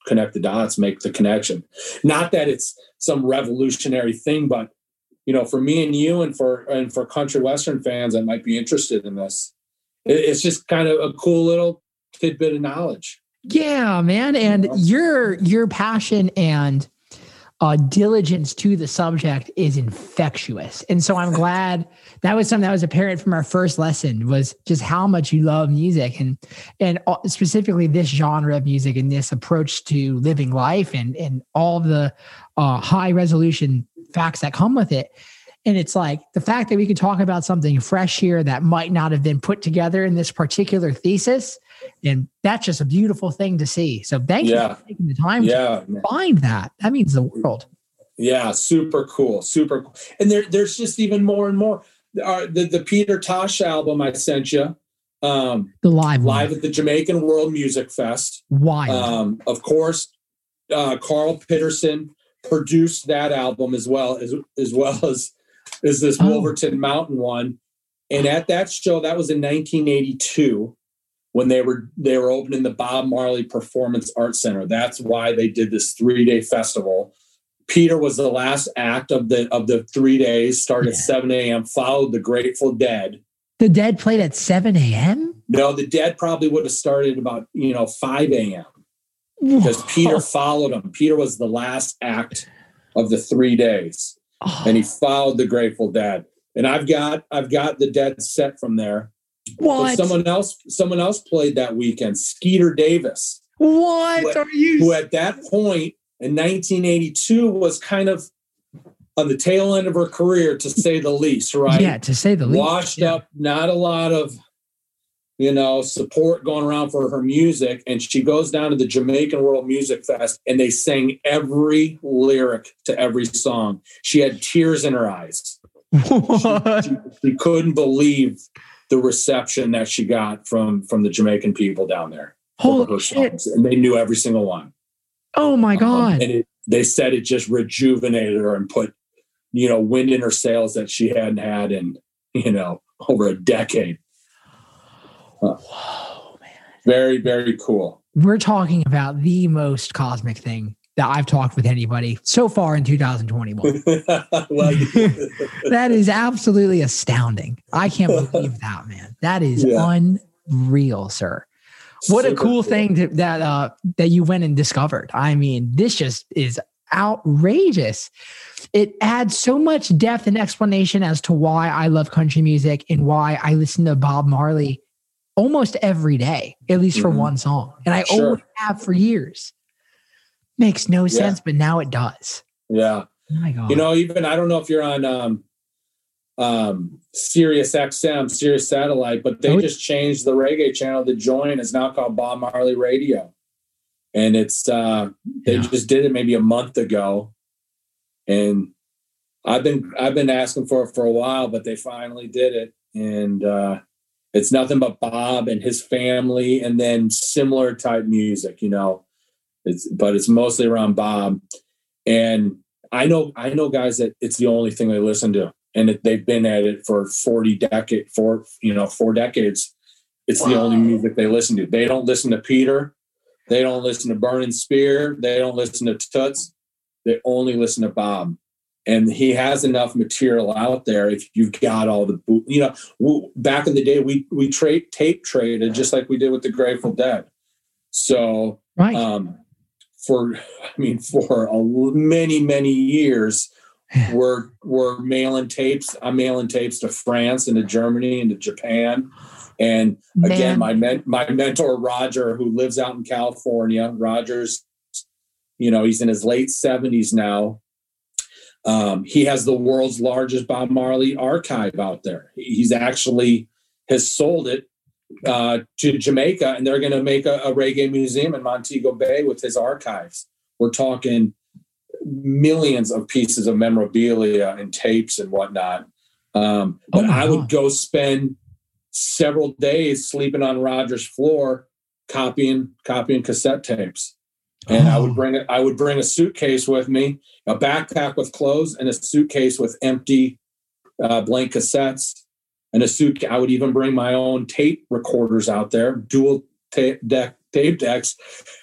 Speaker 1: connect the dots, make the connection. Not that it's some revolutionary thing, but you know, for me and you, and for and for country western fans that might be interested in this, it's just kind of a cool little tidbit of knowledge.
Speaker 5: yeah, man. And your your passion and uh, diligence to the subject is infectious. And so I'm glad [LAUGHS] that was something that was apparent from our first lesson was just how much you love music and and uh, specifically this genre of music and this approach to living life and and all the uh, high resolution facts that come with it. And it's like the fact that we could talk about something fresh here that might not have been put together in this particular thesis. And that's just a beautiful thing to see. So thank you for taking the time
Speaker 1: Yeah,
Speaker 5: to find that. That means the world.
Speaker 1: yeah, super cool, super cool. And there, there's just even more and more. Uh, the the Peter Tosh album I sent you, um,
Speaker 5: The live
Speaker 1: live
Speaker 5: one.
Speaker 1: at the Jamaican World Music Fest.
Speaker 5: Why?
Speaker 1: Um, of course, uh, Karl Pitterson produced that album as well as as well as as this
Speaker 5: Oh.
Speaker 1: Wolverton Mountain one. And at that show, that was in 1982 when they were they were opening the Bob Marley Performance Art Center. That's why they did this three day festival. Peter was the last act of the of the three days. Started at 7 a.m. Followed the Grateful Dead.
Speaker 5: the Dead played at 7 a.m.
Speaker 1: No, the Dead probably would have started about you know 5 a.m. because Peter followed him. Peter was the last act of the three days,
Speaker 5: Oh,
Speaker 1: and he followed the Grateful Dead. And I've got I've got the Dead set from there. But
Speaker 5: what?
Speaker 1: someone else someone else played that weekend. Skeeter Davis,
Speaker 5: what
Speaker 1: What-
Speaker 5: are you?
Speaker 1: who at that point in 1982 was kind of on the tail end of her career, to say the least. Right?
Speaker 5: Yeah, to say the least.
Speaker 1: washed
Speaker 5: Yeah.
Speaker 1: up, not a lot of, you know, support going around for her music. And she goes down to the Jamaican World Music Fest and they sang every lyric to every song. She had tears in her eyes.
Speaker 5: What?
Speaker 1: She, she couldn't believe the reception that she got from from the Jamaican people down there.
Speaker 5: Holy
Speaker 1: her
Speaker 5: shit!
Speaker 1: songs. And they knew every single one.
Speaker 5: Oh my
Speaker 1: Um,
Speaker 5: god!
Speaker 1: and it, they said it just rejuvenated her and put, you know, wind in her sails that she hadn't had in, you know, over a decade.
Speaker 5: Whoa, man!
Speaker 1: Very, very cool.
Speaker 5: We're talking about the most cosmic thing that I've talked with anybody so far in 2021. [LAUGHS] [LAUGHS] that is absolutely astounding. I can't [LAUGHS] believe that, man. That is
Speaker 1: Yeah.
Speaker 5: unreal, sir. What a
Speaker 1: super
Speaker 5: cool thing to, that uh, that you went and discovered. I mean, this just is outrageous. It adds so much depth and explanation as to why I love country music and why I listen to Bob Marley almost every day, at least for
Speaker 1: Mhm.
Speaker 5: one song. And I
Speaker 1: Sure.
Speaker 5: always have for years. Makes no sense, but now it does.
Speaker 1: Yeah.
Speaker 5: Oh my god.
Speaker 1: You know, even I don't know if you're on um um Sirius XM, Sirius Satellite, but they
Speaker 5: Oh,
Speaker 1: just changed the reggae channel. The join is now called Bob Marley Radio. And it's uh they
Speaker 5: Yeah.
Speaker 1: just did it maybe a month ago. And I've been I've been asking for it for a while, but they finally did it. And uh it's nothing but Bob and his family and then similar type music, you know. It's but it's mostly around Bob. And I know I know guys that it's the only thing they listen to, and that they've been at it for forty decade, for you know four decades. It's the only music they listen to. They don't listen to Peter. They don't listen to Burning Spear. They don't listen to Toots. They only listen to Bob. And he has enough material out there. If you've got all the, boot- you know, back in the day, we we trade tape traded just like we did with the Grateful Dead. So
Speaker 5: right.
Speaker 1: um, for I mean for a, many many years [SIGHS] we're we're mailing tapes. I'm mailing tapes to France and to Germany and to Japan. And again,
Speaker 5: Man.
Speaker 1: my men, my mentor Roger, who lives out in California, Rogers, you know, he's in his late 70s now. Um, he has the world's largest Bob Marley archive out there. He's actually has sold it uh, to Jamaica, and they're going to make a, a reggae museum in Montego Bay with his archives. We're talking millions of pieces of memorabilia and tapes and whatnot. Um,
Speaker 5: Oh
Speaker 1: but
Speaker 5: my
Speaker 1: I would
Speaker 5: God.
Speaker 1: go spend several days sleeping on Roger's floor copying copying cassette tapes. And I
Speaker 5: Oh.
Speaker 1: would bring it. I would bring a suitcase with me, a backpack with clothes, and a suitcase with empty uh, blank cassettes. And a suit. I would even bring my own tape recorders out there, dual tape deck tape decks,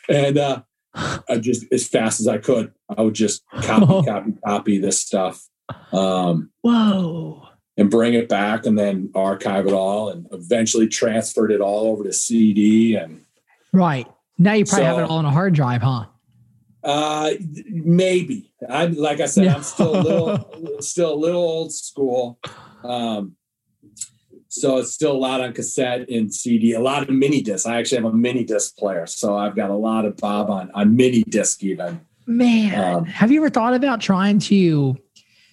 Speaker 1: and uh, I [LAUGHS] just as fast as I could, I would just copy, copy, copy this stuff, um,
Speaker 5: Whoa.
Speaker 1: and bring it back, and then archive it all, and eventually transferred it all over to CD and.
Speaker 5: Right. Now you probably have it all on a hard drive, huh?
Speaker 1: Uh, maybe. I'm like I said, I'm [LAUGHS] still a little, still a little old school. Um, so it's still a lot on cassette and CD, a lot of mini discs. I actually have a mini disc player, so I've got a lot of Bob on on mini disc even.
Speaker 5: Man,
Speaker 1: Um,
Speaker 5: have you ever thought about trying to?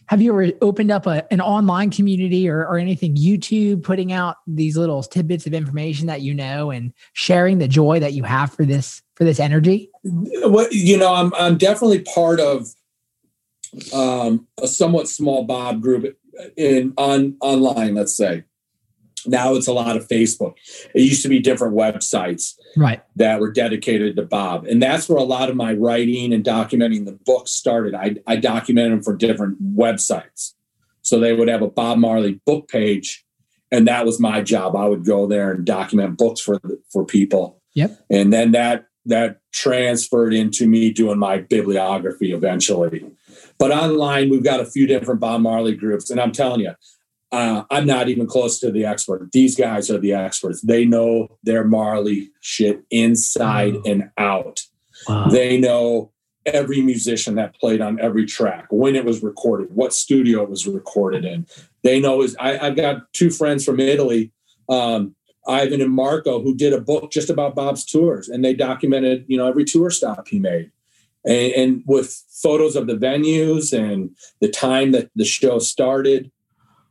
Speaker 5: Have you ever opened up a, an online community or, or anything? YouTube putting out these little tidbits of information that you know and sharing the joy that you have for this for this energy.
Speaker 1: What you know, I'm I'm definitely part of um, a somewhat small Bob group in on online. Let's say now it's a lot of Facebook. It used to be different websites.
Speaker 5: Right.
Speaker 1: that were dedicated to Bob. And that's where a lot of my writing and documenting the books started. I, I documented them for different websites. So they would have a Bob Marley book page, and that was my job. I would go there and document books for for people.
Speaker 5: Yep.
Speaker 1: And then that that transferred into me doing my bibliography eventually. But online, we've got a few different Bob Marley groups, and I'm telling you, uh, I'm not even close to the expert. These guys are the experts. They know their Marley shit inside
Speaker 5: Wow.
Speaker 1: and out.
Speaker 5: Wow.
Speaker 1: They know every musician that played on every track, when it was recorded, what studio it was recorded in. They know is I, I've got two friends from Italy, um, Ivan and Marco, who did a book just about Bob's tours, and they documented, you know, every tour stop he made. And, and with photos of the venues and the time that the show started,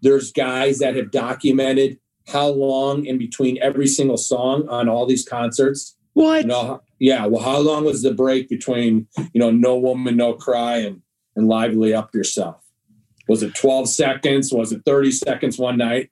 Speaker 1: there's guys that have documented how long in between every single song on all these concerts.
Speaker 5: What?
Speaker 1: You know, yeah. Well, how long was the break between you know "No Woman, No Cry" and and "Lively Up Yourself"? Was it 12 seconds? Was it 30 seconds one night?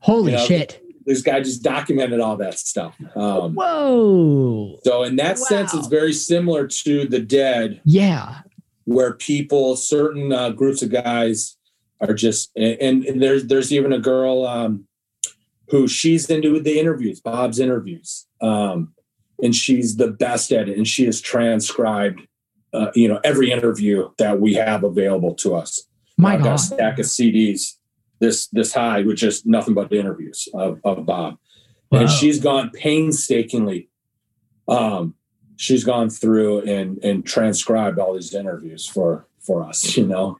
Speaker 5: Holy
Speaker 1: you know,
Speaker 5: shit.
Speaker 1: This guy just documented all that stuff. Um,
Speaker 5: Whoa.
Speaker 1: so in that sense, it's very similar to the Dead,
Speaker 5: Yeah.
Speaker 1: where people, certain uh, groups of guys, are just and, and there's there's even a girl um, who she's into the interviews, Bob's interviews, um, and she's the best at it, and she has transcribed, uh, you know, every interview that we have available to us.
Speaker 5: My
Speaker 1: I've got a
Speaker 5: God.
Speaker 1: stack of CDs this this high with just nothing but interviews of, of Bob,
Speaker 5: Wow.
Speaker 1: and she's gone painstakingly. Um, she's gone through and and transcribed all these interviews for for us. You know,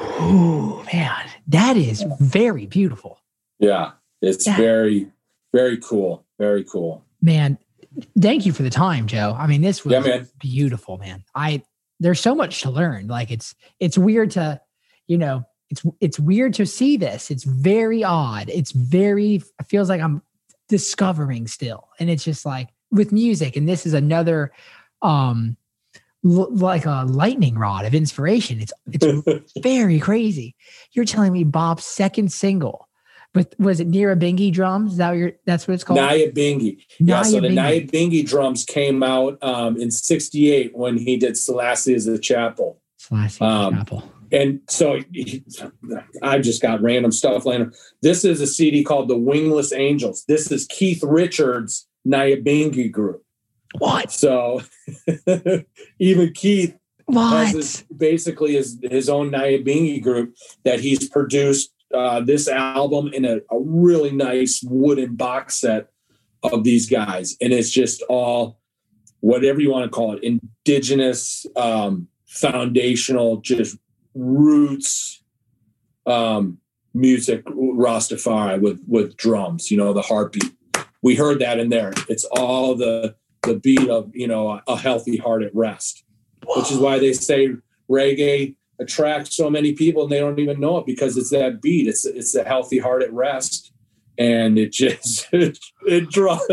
Speaker 5: Ooh, man, that is very beautiful.
Speaker 1: yeah, it's
Speaker 5: Yeah.
Speaker 1: very very cool, very cool.
Speaker 5: Man, thank you for the time, Joe. I mean, this was
Speaker 1: Yeah, man.
Speaker 5: beautiful, man. I there's so much to learn. Like it's it's weird to, you know, it's it's weird to see this. It's very odd. It's very it feels like I'm discovering still. And it's just like with music and this is another um l- like a lightning rod of inspiration. It's it's [LAUGHS] very crazy. You're telling me Bob's second single with was it Nira Bingy drums? Is that what you're, that's what it's called?
Speaker 1: Naya Bingy. Yeah, so the
Speaker 5: Bingy.
Speaker 1: Nyabingi drums came out um, in '68 when he did Selassie as the Chapel.
Speaker 5: Slicey
Speaker 1: Um,
Speaker 5: Chapel.
Speaker 1: And so [LAUGHS] I just got random stuff laying. This is a CD called The Wingless Angels. This is Keith Richards' Nyabingi group.
Speaker 5: What?
Speaker 1: So [LAUGHS] even Keith has
Speaker 5: What?
Speaker 1: his, basically his, his own Nyabingi group that he's produced uh, this album in a, a really nice wooden box set of these guys. And it's just all, whatever you want to call it, indigenous, um, foundational, just roots um, music, Rastafari with, with drums, you know, the heartbeat. We heard that in there. It's all the, the beat of, you know, a healthy heart at rest which is why they say reggae attracts so many people and they don't even know it because it's that beat. It's it's a healthy heart at rest, and it just it, [LAUGHS] it draws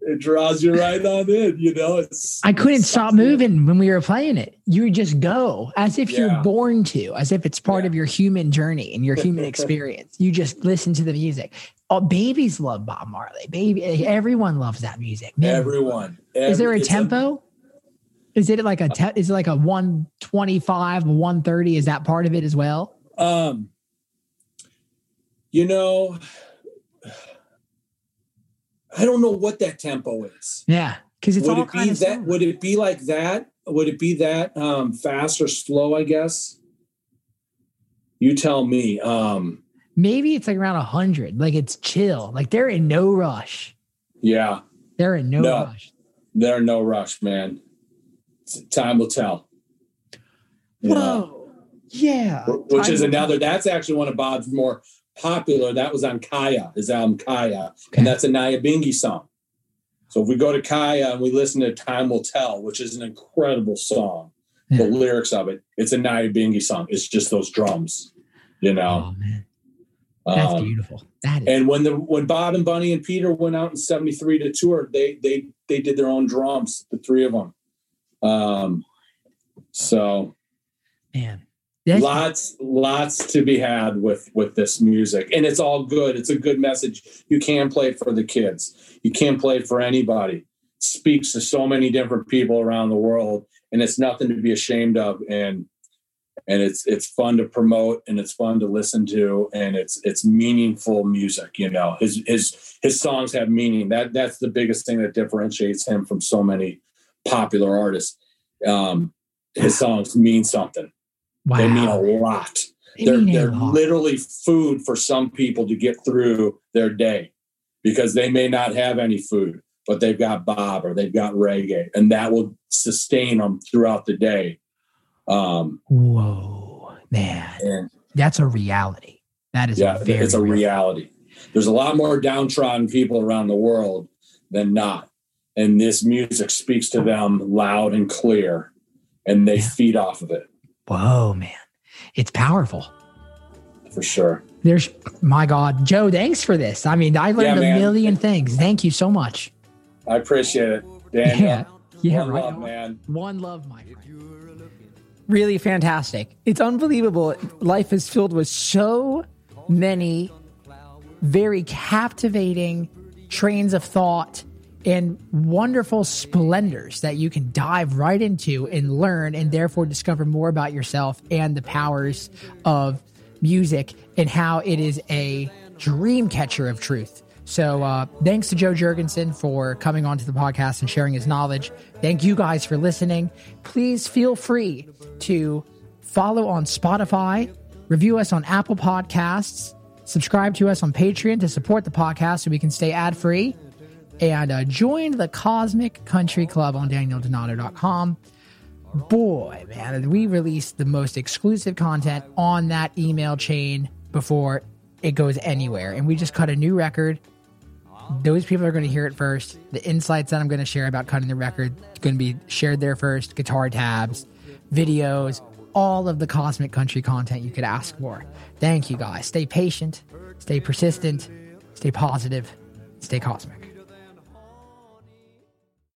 Speaker 1: it draws you right on in. You know, it's
Speaker 5: I couldn't
Speaker 1: it's
Speaker 5: stop moving when we were playing it. You would just go as if you're born to, as if it's part
Speaker 1: Yeah.
Speaker 5: of your human journey and your human [LAUGHS] experience. You just listen to the music. Oh, babies love Bob Marley. Baby, everyone loves that music. Man,
Speaker 1: Everyone.
Speaker 5: is there a
Speaker 1: Every-
Speaker 5: tempo? Is it like a te- is it like a 125, 130? Is that part of it as well?
Speaker 1: Um, you know, I don't know what that tempo is.
Speaker 5: Yeah. Because it's
Speaker 1: would
Speaker 5: all
Speaker 1: it be that?
Speaker 5: similar.
Speaker 1: Would it be like that? Would it be that um, fast or slow? I guess. You tell me. Um,
Speaker 5: maybe it's like around 100. Like it's chill. Like they're in no rush.
Speaker 1: yeah,
Speaker 5: They're in no,
Speaker 1: No.
Speaker 5: rush.
Speaker 1: they're in no rush, man. Time will tell. You know?
Speaker 5: Whoa. Yeah.
Speaker 1: which
Speaker 5: Time
Speaker 1: is another that's actually one of bob's more popular that was on kaya his album kaya
Speaker 5: Okay.
Speaker 1: and that's a nyabingi song so if we go to kaya and we listen to time will tell which is an incredible song
Speaker 5: Yeah.
Speaker 1: the lyrics of it it's a nyabingi song it's just those drums you know
Speaker 5: Oh man. That's
Speaker 1: Um,
Speaker 5: beautiful. That is
Speaker 1: and when the when bob and bunny and peter went out in 73 to tour they they they did their own drums the three of them um so
Speaker 5: man.
Speaker 1: Lots lots to be had with with this music. And it's all good. It's a good message. You can play it for the kids. You can play it for anybody. It speaks to so many different people around the world and it's nothing to be ashamed of. And and it's it's fun to promote and it's fun to listen to and it's it's meaningful music you know. His his his songs have meaning. That that's the biggest thing that differentiates him from so many popular artists. Um his songs mean something
Speaker 5: wow.
Speaker 1: they mean a lot.
Speaker 5: They
Speaker 1: They're, they're
Speaker 5: lot.
Speaker 1: literally food for some people to get through their day because they may not have any food, but they've got Bob or they've got reggae, and that will sustain them throughout the day. Um,
Speaker 5: Whoa, man.
Speaker 1: and
Speaker 5: That's a reality. That is
Speaker 1: yeah,
Speaker 5: a
Speaker 1: it's a
Speaker 5: real-
Speaker 1: reality. There's a lot more downtrodden people around the world than not. And this music speaks to them loud and clear, and they
Speaker 5: Yeah.
Speaker 1: feed off of it
Speaker 5: Whoa, man. It's powerful.
Speaker 1: for sure.
Speaker 5: There's my God. Joe, thanks for this. I mean, I learned
Speaker 1: Yeah,
Speaker 5: a million things. Thank you so much.
Speaker 1: I appreciate it, Daniel.
Speaker 5: Yeah. Yeah,
Speaker 1: One
Speaker 5: right.
Speaker 1: love,
Speaker 5: on.
Speaker 1: man.
Speaker 5: One love, my friend. Really fantastic. It's unbelievable. Life is filled with so many very captivating trains of thought and wonderful splendors that you can dive right into and learn and therefore discover more about yourself and the powers of music and how it is a dream catcher of truth. So, uh, thanks to Joe Jurgensen for coming onto the podcast and sharing his knowledge. Thank you guys for listening. Please feel free to follow on Spotify, review us on Apple Podcasts, subscribe to us on Patreon to support the podcast so we can stay ad free, and uh, join the Cosmic Country Club on DanielDonato.com. Boy, man, we release the most exclusive content on that email chain before it goes anywhere. And we just cut a new record. Those people are going to hear it first. The insights that I'm going to share about cutting the record going to be shared there first. Guitar tabs, videos, all of the Cosmic Country content you could ask for. Thank you guys. Stay patient, stay persistent, stay positive, stay cosmic.